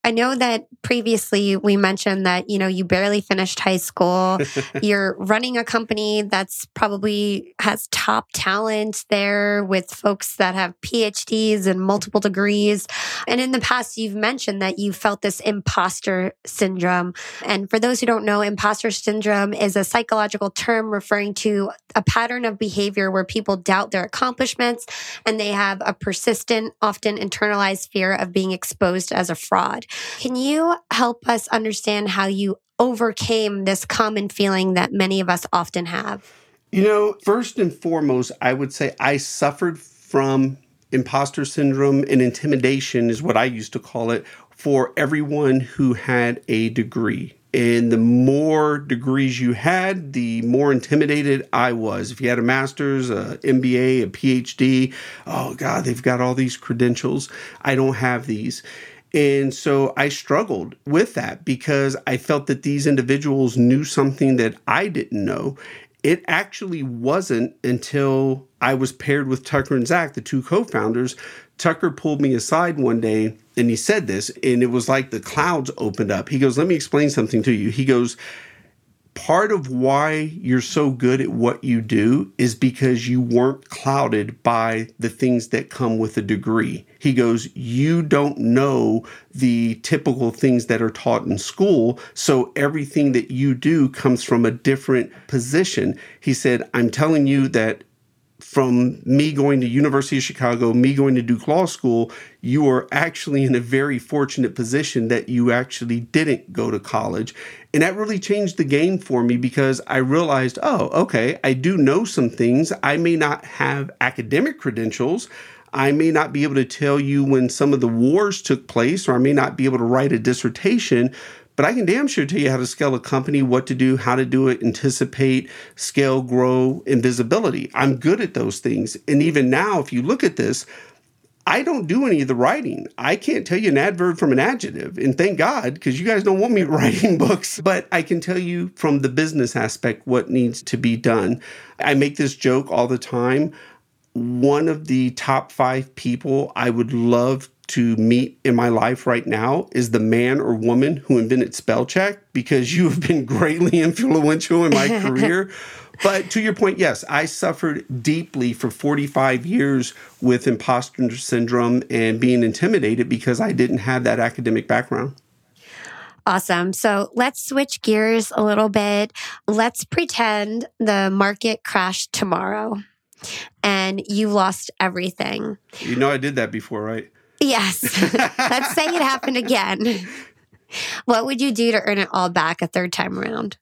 Speaker 3: I know that previously we mentioned that, you know, you barely finished high school. You're running a company that's probably has top talent there with folks that have PhDs and multiple degrees. And in the past, you've mentioned that you felt this imposter syndrome. And for those who don't know, imposter syndrome is a psychological term referring to a pattern of behavior where people doubt their accomplishments and they have a persistent, often internalized fear of being exposed as a fraud. Can you help us understand how you overcame this common feeling that many of us often have?
Speaker 2: You know, first and foremost, I would say I suffered from imposter syndrome and intimidation, is what I used to call it, for everyone who had a degree. And the more degrees you had, the more intimidated I was. If you had a master's, a MBA, a PhD, oh God, they've got all these credentials. I don't have these. And so I struggled with that because I felt that these individuals knew something that I didn't know. It actually wasn't until I was paired with Tucker and Zach, the two co founders. Tucker pulled me aside one day and he said this, and it was like the clouds opened up. He goes, Let me explain something to you. He goes, part of why you're so good at what you do is because you weren't clouded by the things that come with a degree. He goes, You don't know the typical things that are taught in school. So everything that you do comes from a different position. He said, I'm telling you that from me going to University of Chicago, me going to Duke Law School, you are actually in a very fortunate position that you actually didn't go to college. And that really changed the game for me because I realized, oh, okay, I do know some things. I may not have academic credentials. I may not be able to tell you when some of the wars took place, or I may not be able to write a dissertation, but I can damn sure tell you how to scale a company, what to do, how to do it, anticipate, scale, grow, and visibility. I'm good at those things. And even now, if you look at this, I don't do any of the writing. I can't tell you an adverb from an adjective. And thank God, because you guys don't want me writing books. But I can tell you from the business aspect what needs to be done. I make this joke all the time. One of the top five people I would love to meet in my life right now is the man or woman who invented spell check because you have been greatly influential in my career. But to your point, yes, I suffered deeply for 45 years with imposter syndrome and being intimidated because I didn't have that academic background.
Speaker 3: Awesome. So let's switch gears a little bit. Let's pretend the market crashed tomorrow and you lost everything.
Speaker 2: You know, I did that before, right?
Speaker 3: Yes. Let's say it happened again. What would you do to earn it all back a third time around?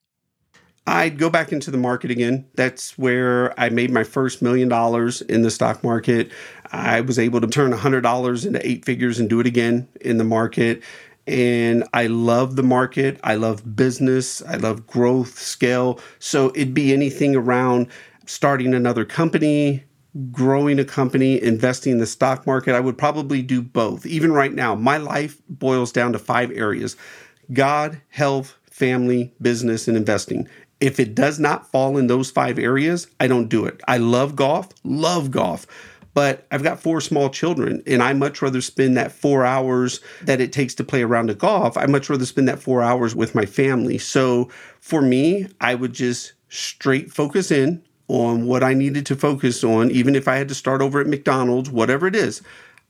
Speaker 2: I'd go back into the market again. That's where I made my first million dollars in the stock market. I was able to turn $100 into eight figures and do it again in the market. and I love the market. I love business. I love growth, scale. So it'd be anything around starting another company, growing a company, investing in the stock market. I would probably do both. Even right now, my life boils down to five areas God, health, family, business, and investing. If it does not fall in those five areas, I don't do it. I love golf, love golf but I've got four small children, and I much rather spend that four hours that it takes to play a round of golf. I much rather spend that four hours with my family. So for me, I would just straight focus in on what I needed to focus on, even if I had to start over at McDonald's, whatever it is.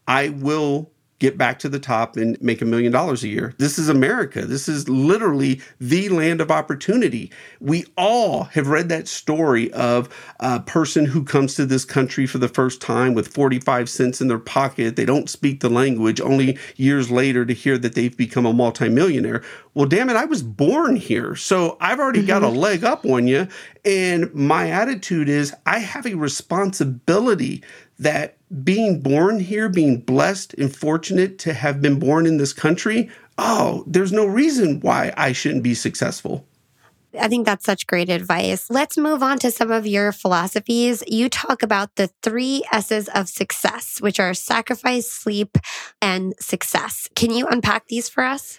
Speaker 2: I will get back to the top and make a million dollars a year. This is America. This is literally the land of opportunity. We all have read that story of a person who comes to this country for the first time with 45 cents in their pocket. They don't speak the language, only years later to hear that they've become a multimillionaire. Well, damn it, I was born here. So I've already mm-hmm. got a mm-hmm. leg up on you. And my attitude is I have a responsibility that being born here, being blessed and fortunate to have been born in this country, oh, there's no reason why I shouldn't be successful.
Speaker 3: I think that's such great advice. Let's move on to some of your philosophies. You talk about the three S's of success, which are sacrifice, sleep, and success. Can you unpack these for us?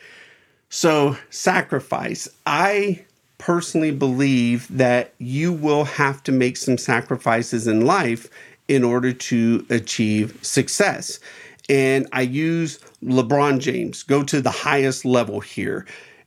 Speaker 2: So, sacrifice. I personally believe that you will have to make some sacrifices in life in order to achieve success. And I use LeBron James, go to the highest level here.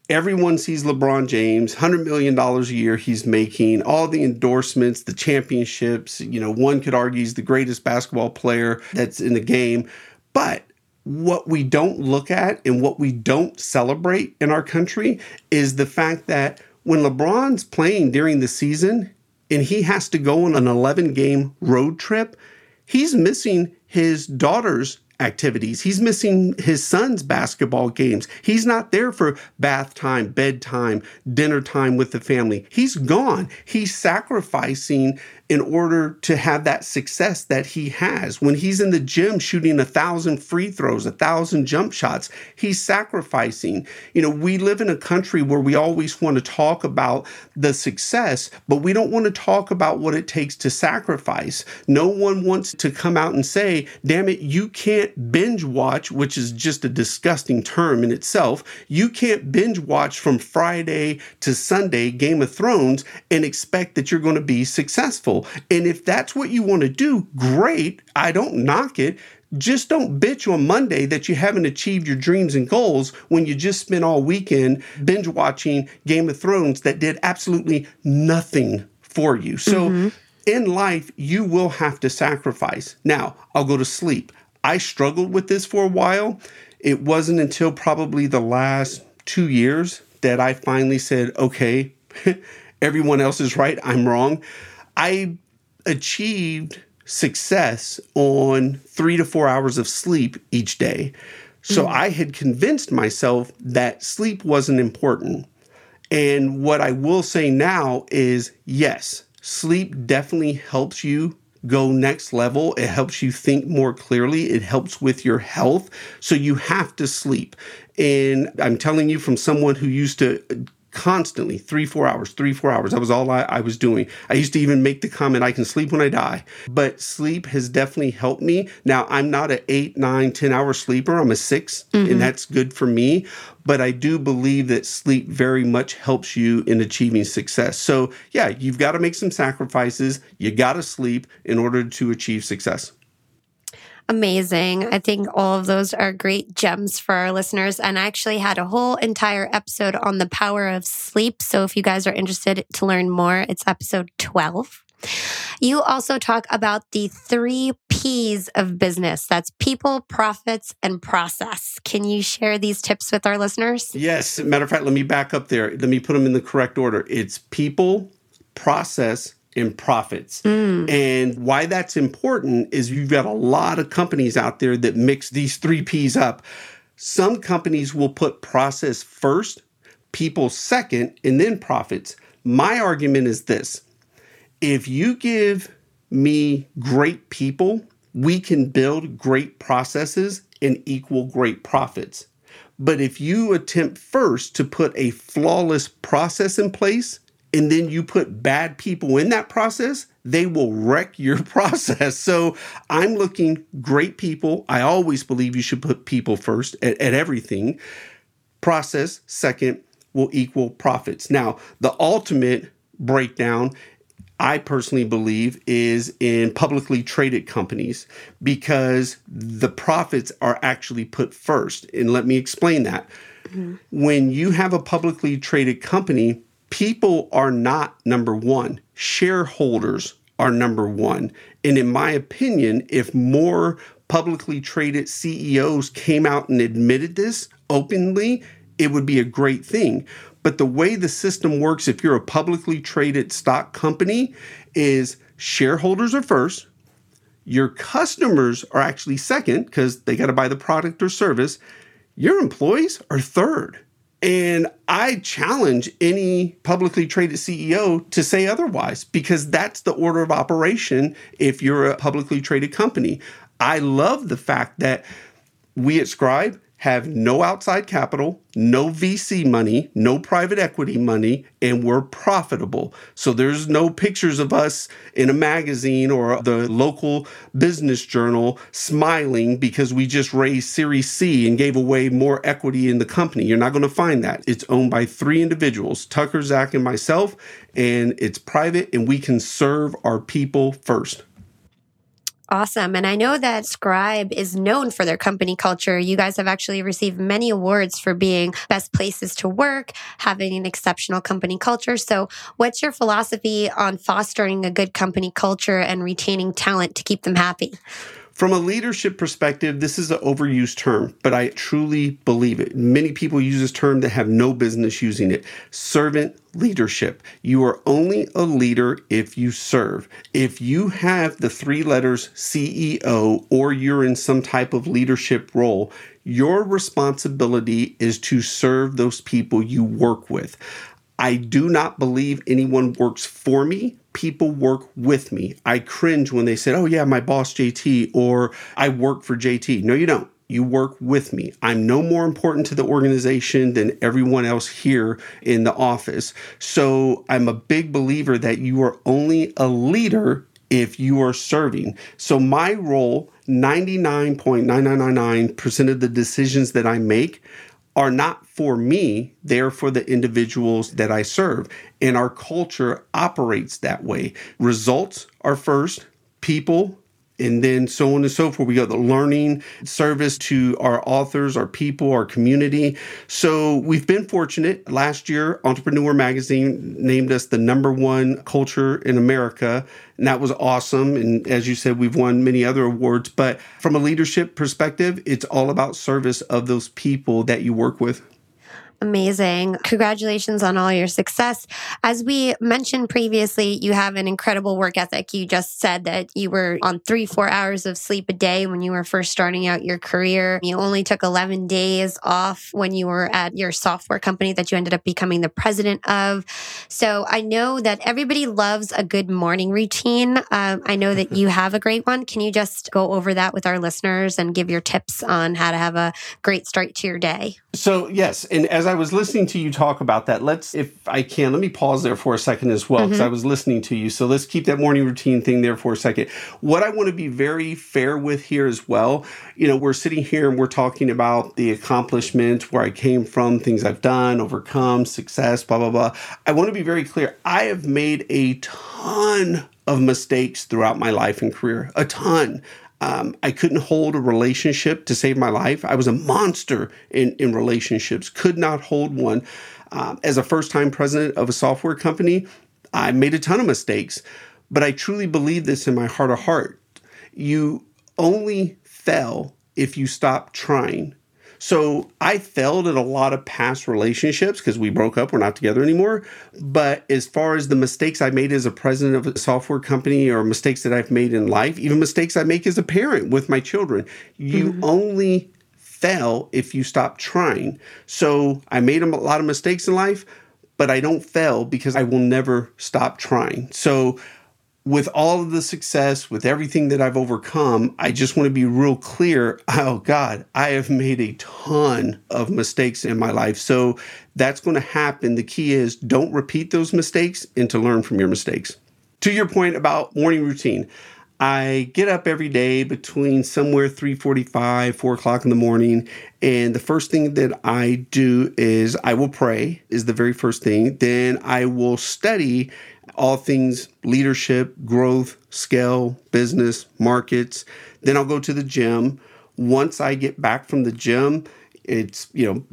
Speaker 2: Everyone sees LeBron James, $100 million a year he's making, all the endorsements, the championships. You know, one could argue he's the greatest basketball player that's in the game. But what we don't look at and what we don't celebrate in our country is the fact that when LeBron's playing during the season, and he has to go on an 11 game road trip, he's missing his daughter's activities. He's missing his son's basketball games. He's not there for bath time, bedtime, dinner time with the family. He's gone. He's sacrificing in order to have that success that he has. When he's in the gym shooting a thousand free throws, a thousand jump shots, he's sacrificing. You know, we live in a country where we always want to talk about the success, but we don't want to talk about what it takes to sacrifice. No one wants to come out and say, damn it, you can't binge watch, which is just a disgusting term in itself. You can't binge watch from Friday to Sunday Game of Thrones and expect that you're going to be successful. And if that's what you want to do, great. I don't knock it. Just don't bitch on Monday that you haven't achieved your dreams and goals when you just spent all weekend binge watching Game of Thrones that did absolutely nothing for you. So mm-hmm. in life, you will have to sacrifice. Now, I'll go to sleep. I struggled with this for a while. It wasn't until probably the last two years that I finally said, okay, everyone else is right, I'm wrong. I achieved success on three to four hours of sleep each day. So mm. I had convinced myself that sleep wasn't important. And what I will say now is yes, sleep definitely helps you go next level. It helps you think more clearly. It helps with your health. So you have to sleep. And I'm telling you from someone who used to constantly three four hours three four hours. That was all I, I, was doing. I used to even make the comment i can sleep when i die. But sleep has definitely helped me. Now i'm not an eight nine ten hour sleeper. I'm a 6 mm-hmm. and that's good for me. But i do believe that sleep very much helps you in achieving success. So yeah you've got to make some sacrifices. You got to sleep in order to achieve success
Speaker 3: amazing. I think all of those are great gems for our listeners. And I actually had a whole entire episode on the power of sleep. So if you guys are interested to learn more, it's episode 12. You also talk about the three P's of business that's people, profits, and process. Can you share these tips with our listeners?
Speaker 2: Yes. Matter of fact, let me back up there. Let me put them in the correct order. It's people, process, in profits. Mm. And why that's important is you've got a lot of companies out there that mix these three P's up. Some companies will put process first, people second, and then profits. My argument is this if you give me great people, we can build great processes and equal great profits. But if you attempt first to put a flawless process in place, and then you put bad people in that process, they will wreck your process. So I'm looking great people. I always believe you should put people first at, at everything. Process second will equal profits. Now, the ultimate breakdown I personally believe is in publicly traded companies because the profits are actually put first. And let me explain that. Mm-hmm. When you have a publicly traded company, people are not number one, shareholders are number one. And in my opinion, if more publicly traded CEOs came out and admitted this openly, it would be a great thing. But the way the system works, if you're a publicly traded stock company, is shareholders are first, your customers are actually second because they got to buy the product or service, your employees are third. And I challenge any publicly traded CEO to say otherwise because that's the order of operation if you're a publicly traded company. I love the fact that we at Scribe have no outside capital, no VC money, no private equity money, and we're profitable. So there's no pictures of us in a magazine or the local business journal smiling because we just raised Series C and gave away more equity in the company. You're not going to find that. It's owned by three individuals Tucker, Zach, and myself, and it's private, and we can serve our people first.
Speaker 3: Awesome. And I know that Scribe is known for their company culture. You guys have actually received many awards for being best places to work, having an exceptional company culture. So, what's your philosophy on fostering a good company culture and retaining talent to keep them happy?
Speaker 2: From a leadership perspective, this is an overused term, but I truly believe it. Many people use this term that have no business using it. Servant leadership. You are only a leader if you serve. If you have the three letters CEO or you're in some type of leadership role, your responsibility is to serve those people you work with. I do not believe anyone works for me. People work with me. I cringe when they said, Oh, yeah, my boss JT, or I work for JT. No, you don't. You work with me. I'm no more important to the organization than everyone else here in the office. So I'm a big believer that you are only a leader if you are serving. So my role, 99.9999% of the decisions that I make are not for me, they're for the individuals that I serve. And our culture operates that way. Results are first, people and then so on and so forth. We got the learning service to our authors, our people, our community. So we've been fortunate. Last year, Entrepreneur Magazine named us the number one culture in America. And that was awesome. And as you said, we've won many other awards. But from a leadership perspective, it's all about service of those people that you work with.
Speaker 3: Amazing. Congratulations on all your success. As we mentioned previously, you have an incredible work ethic. You just said that you were on three, four hours of sleep a day when you were first starting out your career. You only took 11 days off when you were at your software company that you ended up becoming the president of. So I know that everybody loves a good morning routine. Um, I know that you have a great one. Can you just go over that with our listeners and give your tips on how to have a great start to your day?
Speaker 2: So, yes. And as I was listening to you talk about that, let's, if I can, let me pause there for a second as well, because mm-hmm. I was listening to you. So let's keep that morning routine thing there for a second. What I want to be very fair with here as well, you know, we're sitting here and we're talking about the accomplishment, where I came from, things I've done, overcome, success, blah, blah, blah. I want to be very clear. I have made a ton of mistakes throughout my life and career, a ton. Um, I couldn't hold a relationship to save my life. I was a monster in, in relationships, could not hold one. Um, as a first time president of a software company, I made a ton of mistakes, but I truly believe this in my heart of heart. You only fail if you stop trying. So I failed at a lot of past relationships because we broke up, we're not together anymore. But as far as the mistakes I made as a president of a software company or mistakes that I've made in life, even mistakes I make as a parent with my children, you mm-hmm. only fail if you stop trying. So I made a lot of mistakes in life, but I don't fail because I will never stop trying. So with all of the success, with everything that I've overcome, I just want to be real clear. Oh, God, I have made a ton of mistakes in my life. So that's going to happen. The key is don't repeat those mistakes and to learn from your mistakes. To your point about morning routine, I get up every day between somewhere 3:45, 4 o'clock in the morning, and the first thing that I do is I will pray, is the very first thing. Then I will study all things leadership, growth, scale, business, markets. Then I'll go to the gym. Once I get back from the gym, it's, you know,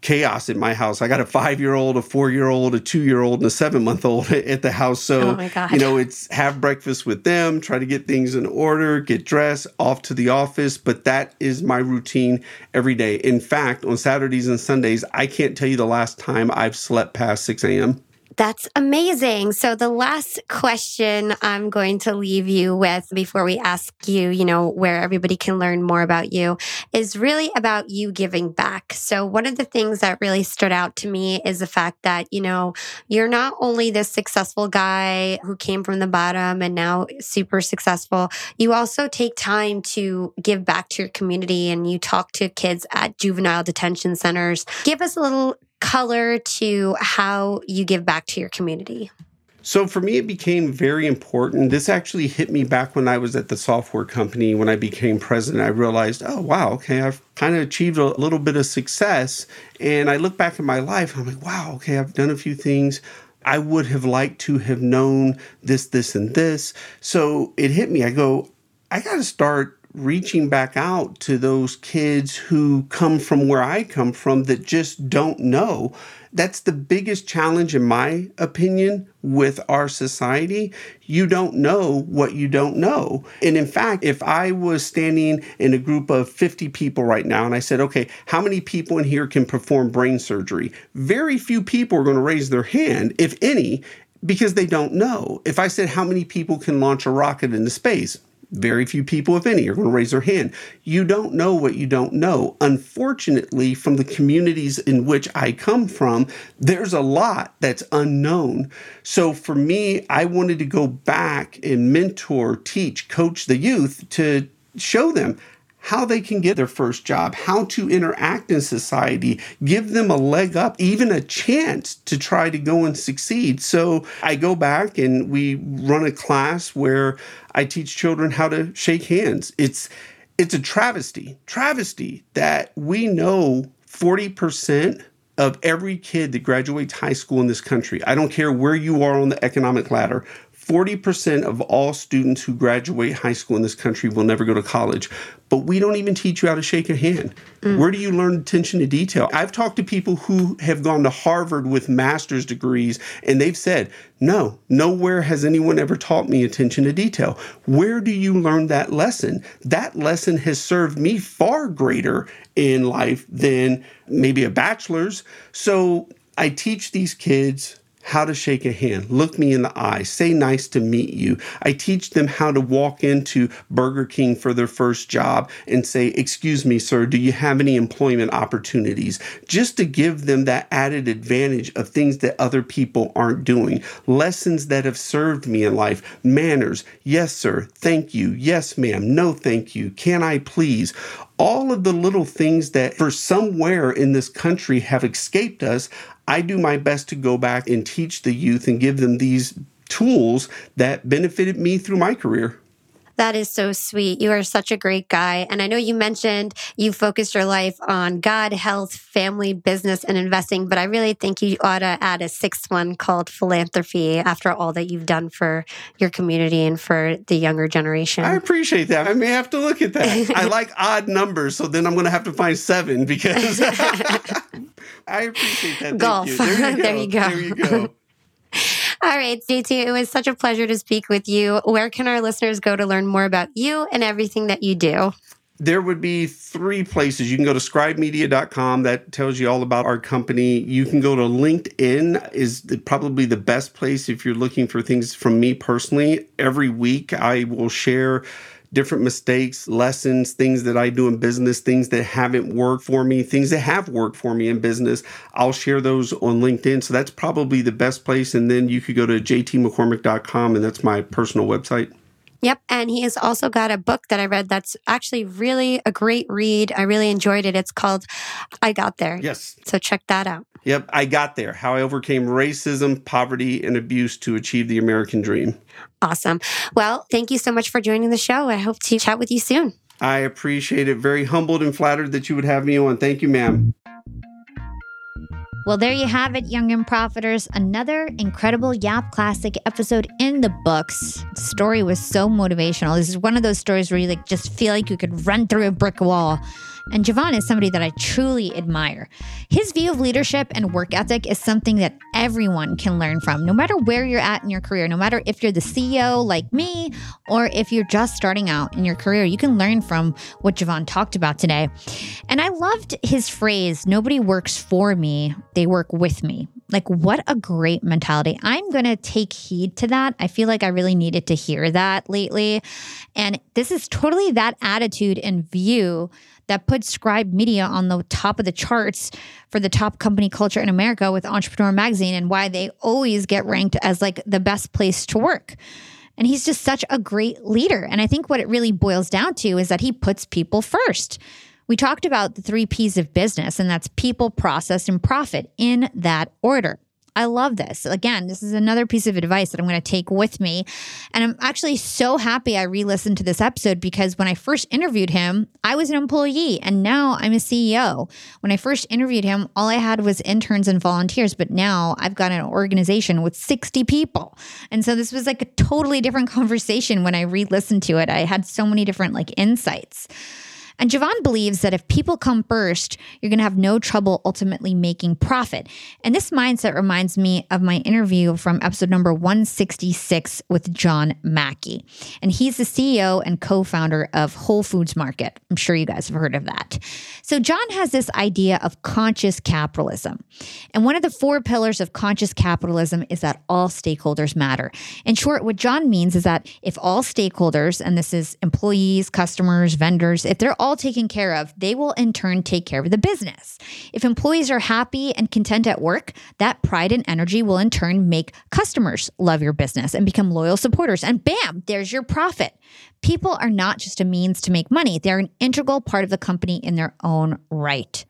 Speaker 2: chaos in my house. I got a five year old, a four year old, a two year old, and a seven month old at the house. So, oh you know, it's have breakfast with them, try to get things in order, get dressed, off to the office. But that is my routine every day. In fact, on Saturdays and Sundays, I can't tell you the last time I've slept past 6 a.m.
Speaker 3: That's amazing. So the last question I'm going to leave you with before we ask you, you know, where everybody can learn more about you is really about you giving back. So one of the things that really stood out to me is the fact that, you know, you're not only this successful guy who came from the bottom and now super successful, you also take time to give back to your community and you talk to kids at juvenile detention centers. Give us a little color to how you give back to your community?
Speaker 2: So for me, it became very important. This actually hit me back when I was at the software company. When I became president, I realized, oh, wow, okay, I've kind of achieved a little bit of success. And I look back at my life, I'm like, wow, okay, I've done a few things. I would have liked to have known this, this, and this. So it hit me. I go, I got to start reaching back out to those kids who come from where I come from that just don't know. That's the biggest challenge, in my opinion, with our society. You don't know what you don't know. And in fact, if I was standing in a group of 50 people right now and I said, okay, how many people in here can perform brain surgery? Very few people are going to raise their hand, if any, because they don't know. If I said, how many people can launch a rocket into space? Very few people, if any, are going to raise their hand. You don't know what you don't know. Unfortunately, from the communities in which I come from, there's a lot that's unknown. So for me, I wanted to go back and mentor, teach, coach the youth to show them how they can get their first job, how to interact in society, give them a leg up, even a chance to try to go and succeed. So I go back and we run a class where I teach children how to shake hands. It's it's a travesty, travesty that we know 40% of every kid that graduates high school in this country, I don't care where you are on the economic ladder, 40% of all students who graduate high school in this country will never go to college, but we don't even teach you how to shake a hand. Mm. Where do you learn attention to detail? I've talked to people who have gone to Harvard with master's degrees, and they've said, no, nowhere has anyone ever taught me attention to detail. Where do you learn that lesson? That lesson has served me far greater in life than maybe a bachelor's. So I teach these kids how to shake a hand, look me in the eye, say nice to meet you. I teach them how to walk into Burger King for their first job and say, Excuse me, sir, do you have any employment opportunities? Just to give them that added advantage of things that other people aren't doing. Lessons that have served me in life, manners. Yes, sir. Thank you. Yes, ma'am. No, thank you. Can I please? all of the little things that for somewhere in this country have escaped us, I do my best to go back and teach the youth and give them these tools that benefited me through my career.
Speaker 3: That is so sweet. You are such a great guy. And I know you mentioned you focused your life on God, health, family, business, and investing, but I really think you ought to add a sixth one called philanthropy after all that you've done for your community and for the younger generation.
Speaker 2: I appreciate that. I may have to look at that. I like odd numbers, so then I'm going to have to find seven because I appreciate that.
Speaker 3: Golf.
Speaker 2: You. There, you
Speaker 3: there you go.
Speaker 2: There you go.
Speaker 3: All right, JT, it was such a pleasure to speak with you. Where can our listeners go to learn more about you and everything that you do?
Speaker 2: There would be three places. You can go to scribemedia.com. That tells you all about our company. You can go to LinkedIn is probably the best place if you're looking for things from me personally. Every week I will share different mistakes, lessons, things that I do in business, things that haven't worked for me, things that have worked for me in business. I'll share those on LinkedIn. So that's probably the best place. And then you could go to jtmccormick.com, and that's my personal website.
Speaker 3: Yep. And he has also got a book that I read that's actually really a great read. I really enjoyed it. It's called I Got There.
Speaker 2: Yes.
Speaker 3: So check that out.
Speaker 2: Yep. I got there. How I overcame racism, poverty, and abuse to achieve the American dream.
Speaker 3: Awesome. Well, thank you so much for joining the show. I hope to chat with you soon.
Speaker 2: I appreciate it. Very humbled and flattered that you would have me on. Thank you, ma'am.
Speaker 1: Well, there you have it, Young and Profiters. Another incredible Yap Classic episode in the books. The story was so motivational. This is one of those stories where you like just feel like you could run through a brick wall. And JeVon is somebody that I truly admire. His view of leadership and work ethic is something that everyone can learn from, no matter where you're at in your career, no matter if you're the CEO like me or if you're just starting out in your career. You can learn from what JeVon talked about today. And I loved his phrase nobody works for me, they work with me. Like, what a great mentality. I'm going to take heed to that. I feel like I really needed to hear that lately. And this is totally that attitude and view that put Scribe Media on the top of the charts for the top company culture in America with Entrepreneur Magazine and why they always get ranked as like the best place to work. And he's just such a great leader. And I think what it really boils down to is that he puts people first. We talked about the three P's of business, and that's people, process, and profit in that order. I love this. Again, this is another piece of advice that I'm going to take with me. And I'm actually so happy I re listened to this episode because when I first interviewed him, I was an employee and now I'm a CEO. When I first interviewed him, all I had was interns and volunteers, but now I've got an organization with 60 people. And so this was like a totally different conversation when I re listened to it. I had so many different like insights. And JeVon believes that if people come first, you're going to have no trouble ultimately making profit. And this mindset reminds me of my interview from episode number 166 with John Mackey. And he's the CEO and co founder of Whole Foods Market. I'm sure you guys have heard of that. So, John has this idea of conscious capitalism. And one of the four pillars of conscious capitalism is that all stakeholders matter. In short, what John means is that if all stakeholders, and this is employees, customers, vendors, if they're all all taken care of, they will in turn take care of the business. If employees are happy and content at work, that pride and energy will in turn make customers love your business and become loyal supporters. And bam, there's your profit. People are not just a means to make money, they're an integral part of the company in their own right.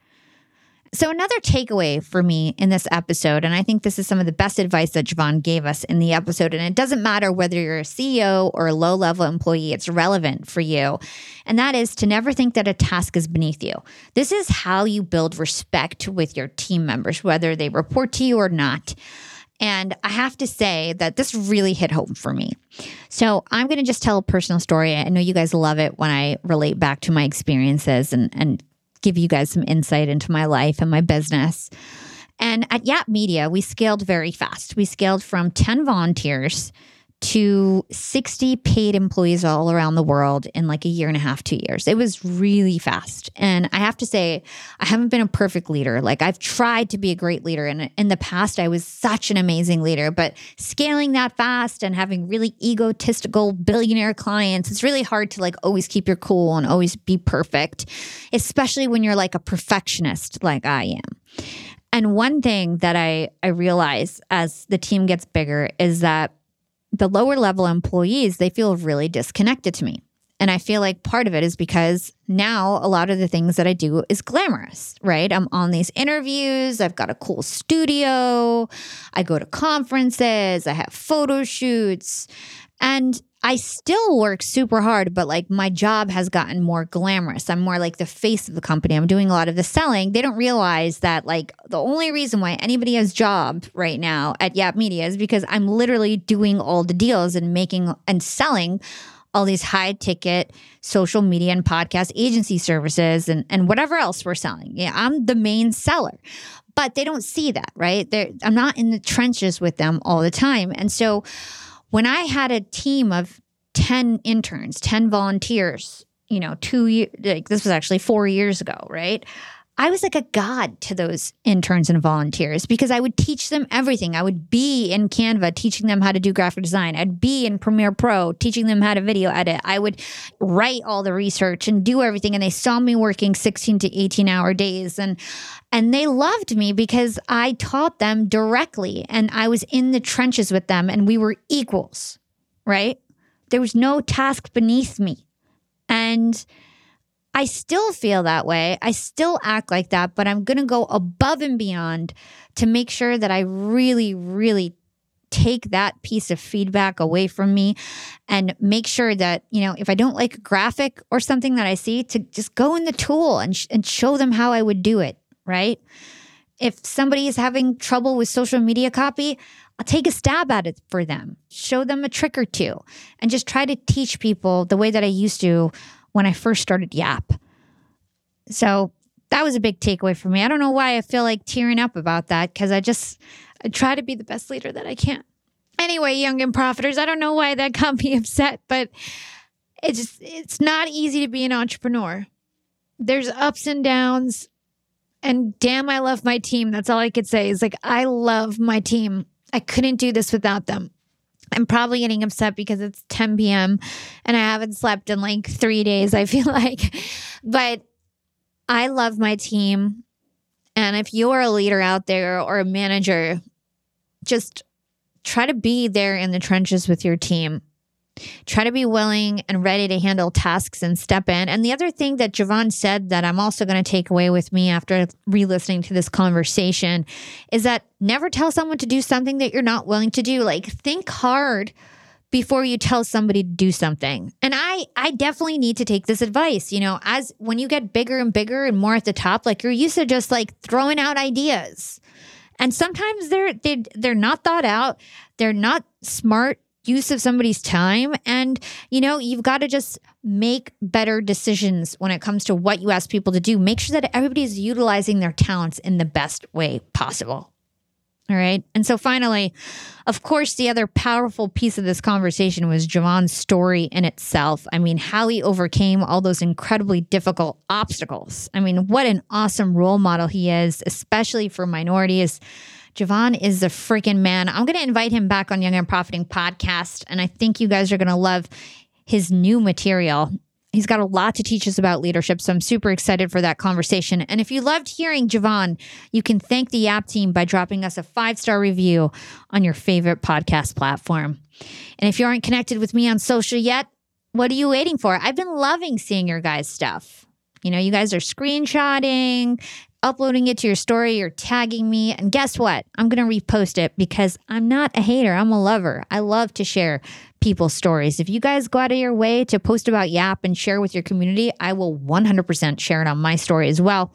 Speaker 1: So, another takeaway for me in this episode, and I think this is some of the best advice that JeVon gave us in the episode, and it doesn't matter whether you're a CEO or a low level employee, it's relevant for you. And that is to never think that a task is beneath you. This is how you build respect with your team members, whether they report to you or not. And I have to say that this really hit home for me. So I'm going to just tell a personal story. I know you guys love it when I relate back to my experiences and, and give you guys some insight into my life and my business. And at Yap Media, we scaled very fast. We scaled from 10 volunteers to 60 paid employees all around the world in like a year and a half, two years. It was really fast. And I have to say, I haven't been a perfect leader. Like I've tried to be a great leader. And in the past, I was such an amazing leader. But scaling that fast and having really egotistical billionaire clients, it's really hard to like always keep your cool and always be perfect, especially when you're like a perfectionist like I am. And one thing that I, I realize as the team gets bigger is that the lower level employees, they feel really disconnected to me. And I feel like part of it is because now a lot of the things that I do is glamorous, right? I'm on these interviews, I've got a cool studio, I go to conferences, I have photo shoots. And I still work super hard, but like my job has gotten more glamorous. I'm more like the face of the company. I'm doing a lot of the selling. They don't realize that like the only reason why anybody has a job right now at Yap Media is because I'm literally doing all the deals and making and selling all these high ticket social media and podcast agency services and, and whatever else we're selling. Yeah, I'm the main seller. But they don't see that, right? They're, I'm not in the trenches with them all the time. And so when I had a team of 10 interns, 10 volunteers, you know, two years, like this was actually four years ago, right? I was like a god to those interns and volunteers because I would teach them everything. I would be in Canva teaching them how to do graphic design. I'd be in Premiere Pro teaching them how to video edit. I would write all the research and do everything and they saw me working 16 to 18 hour days and and they loved me because I taught them directly and I was in the trenches with them and we were equals, right? There was no task beneath me. And I still feel that way. I still act like that, but I'm going to go above and beyond to make sure that I really, really take that piece of feedback away from me and make sure that, you know, if I don't like a graphic or something that I see, to just go in the tool and, sh- and show them how I would do it, right? If somebody is having trouble with social media copy, I'll take a stab at it for them, show them a trick or two, and just try to teach people the way that I used to when I first started Yap. So that was a big takeaway for me. I don't know why I feel like tearing up about that because I just I try to be the best leader that I can. Anyway, young and profiters, I don't know why that got me upset, but it's just, it's not easy to be an entrepreneur. There's ups and downs, and damn, I love my team. That's all I could say. Is like I love my team. I couldn't do this without them. I'm probably getting upset because it's 10 p.m. and I haven't slept in like three days, I feel like. But I love my team. And if you're a leader out there or a manager, just try to be there in the trenches with your team. Try to be willing and ready to handle tasks and step in. And the other thing that JeVon said that I'm also going to take away with me after re listening to this conversation is that never tell someone to do something that you're not willing to do. Like, think hard before you tell somebody to do something. And I I definitely need to take this advice, you know, as when you get bigger and bigger and more at the top, like you're used to just like throwing out ideas. And sometimes they're they they're not thought out. They're not smart use of somebody's time. And, you know, you've got to just make better decisions when it comes to what you ask people to do. Make sure that everybody's utilizing their talents in the best way possible. All right. And so finally, of course, the other powerful piece of this conversation was JeVon's story in itself. I mean, how he overcame all those incredibly difficult obstacles. I mean, what an awesome role model he is, especially for minorities. JeVon is a freaking man. I'm going to invite him back on Young and Profiting podcast. And I think you guys are going to love his new material. He's got a lot to teach us about leadership. So I'm super excited for that conversation. And if you loved hearing JeVon, you can thank the Yap team by dropping us a five star review on your favorite podcast platform. And if you aren't connected with me on social yet, what are you waiting for? I've been loving seeing your guys' stuff. You know, you guys are screenshotting, uploading it to your story, you're tagging me. And guess what? I'm going to repost it because I'm not a hater, I'm a lover. I love to share people's stories. If you guys go out of your way to post about Yap and share with your community, I will 100% share it on my story as well.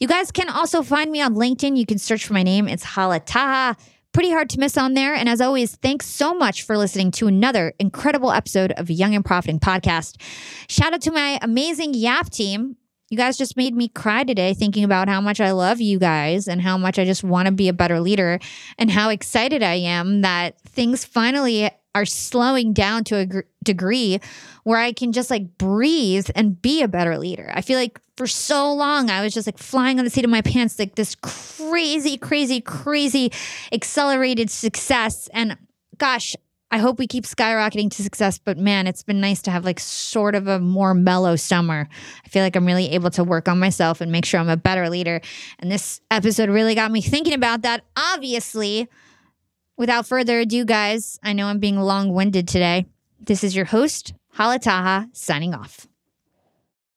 Speaker 1: You guys can also find me on LinkedIn. You can search for my name, it's Hala Taha pretty hard to miss on there. And as always, thanks so much for listening to another incredible episode of Young and Profiting Podcast. Shout out to my amazing Yap team. You guys just made me cry today thinking about how much I love you guys and how much I just want to be a better leader and how excited I am that things finally are slowing down to a gr- degree where I can just like breathe and be a better leader. I feel like for so long I was just like flying on the seat of my pants, like this crazy, crazy, crazy accelerated success. And gosh, I hope we keep skyrocketing to success, but man, it's been nice to have like sort of a more mellow summer. I feel like I'm really able to work on myself and make sure I'm a better leader. And this episode really got me thinking about that. Obviously, without further ado, guys, I know I'm being long winded today. This is your host, Hala Taha, signing off.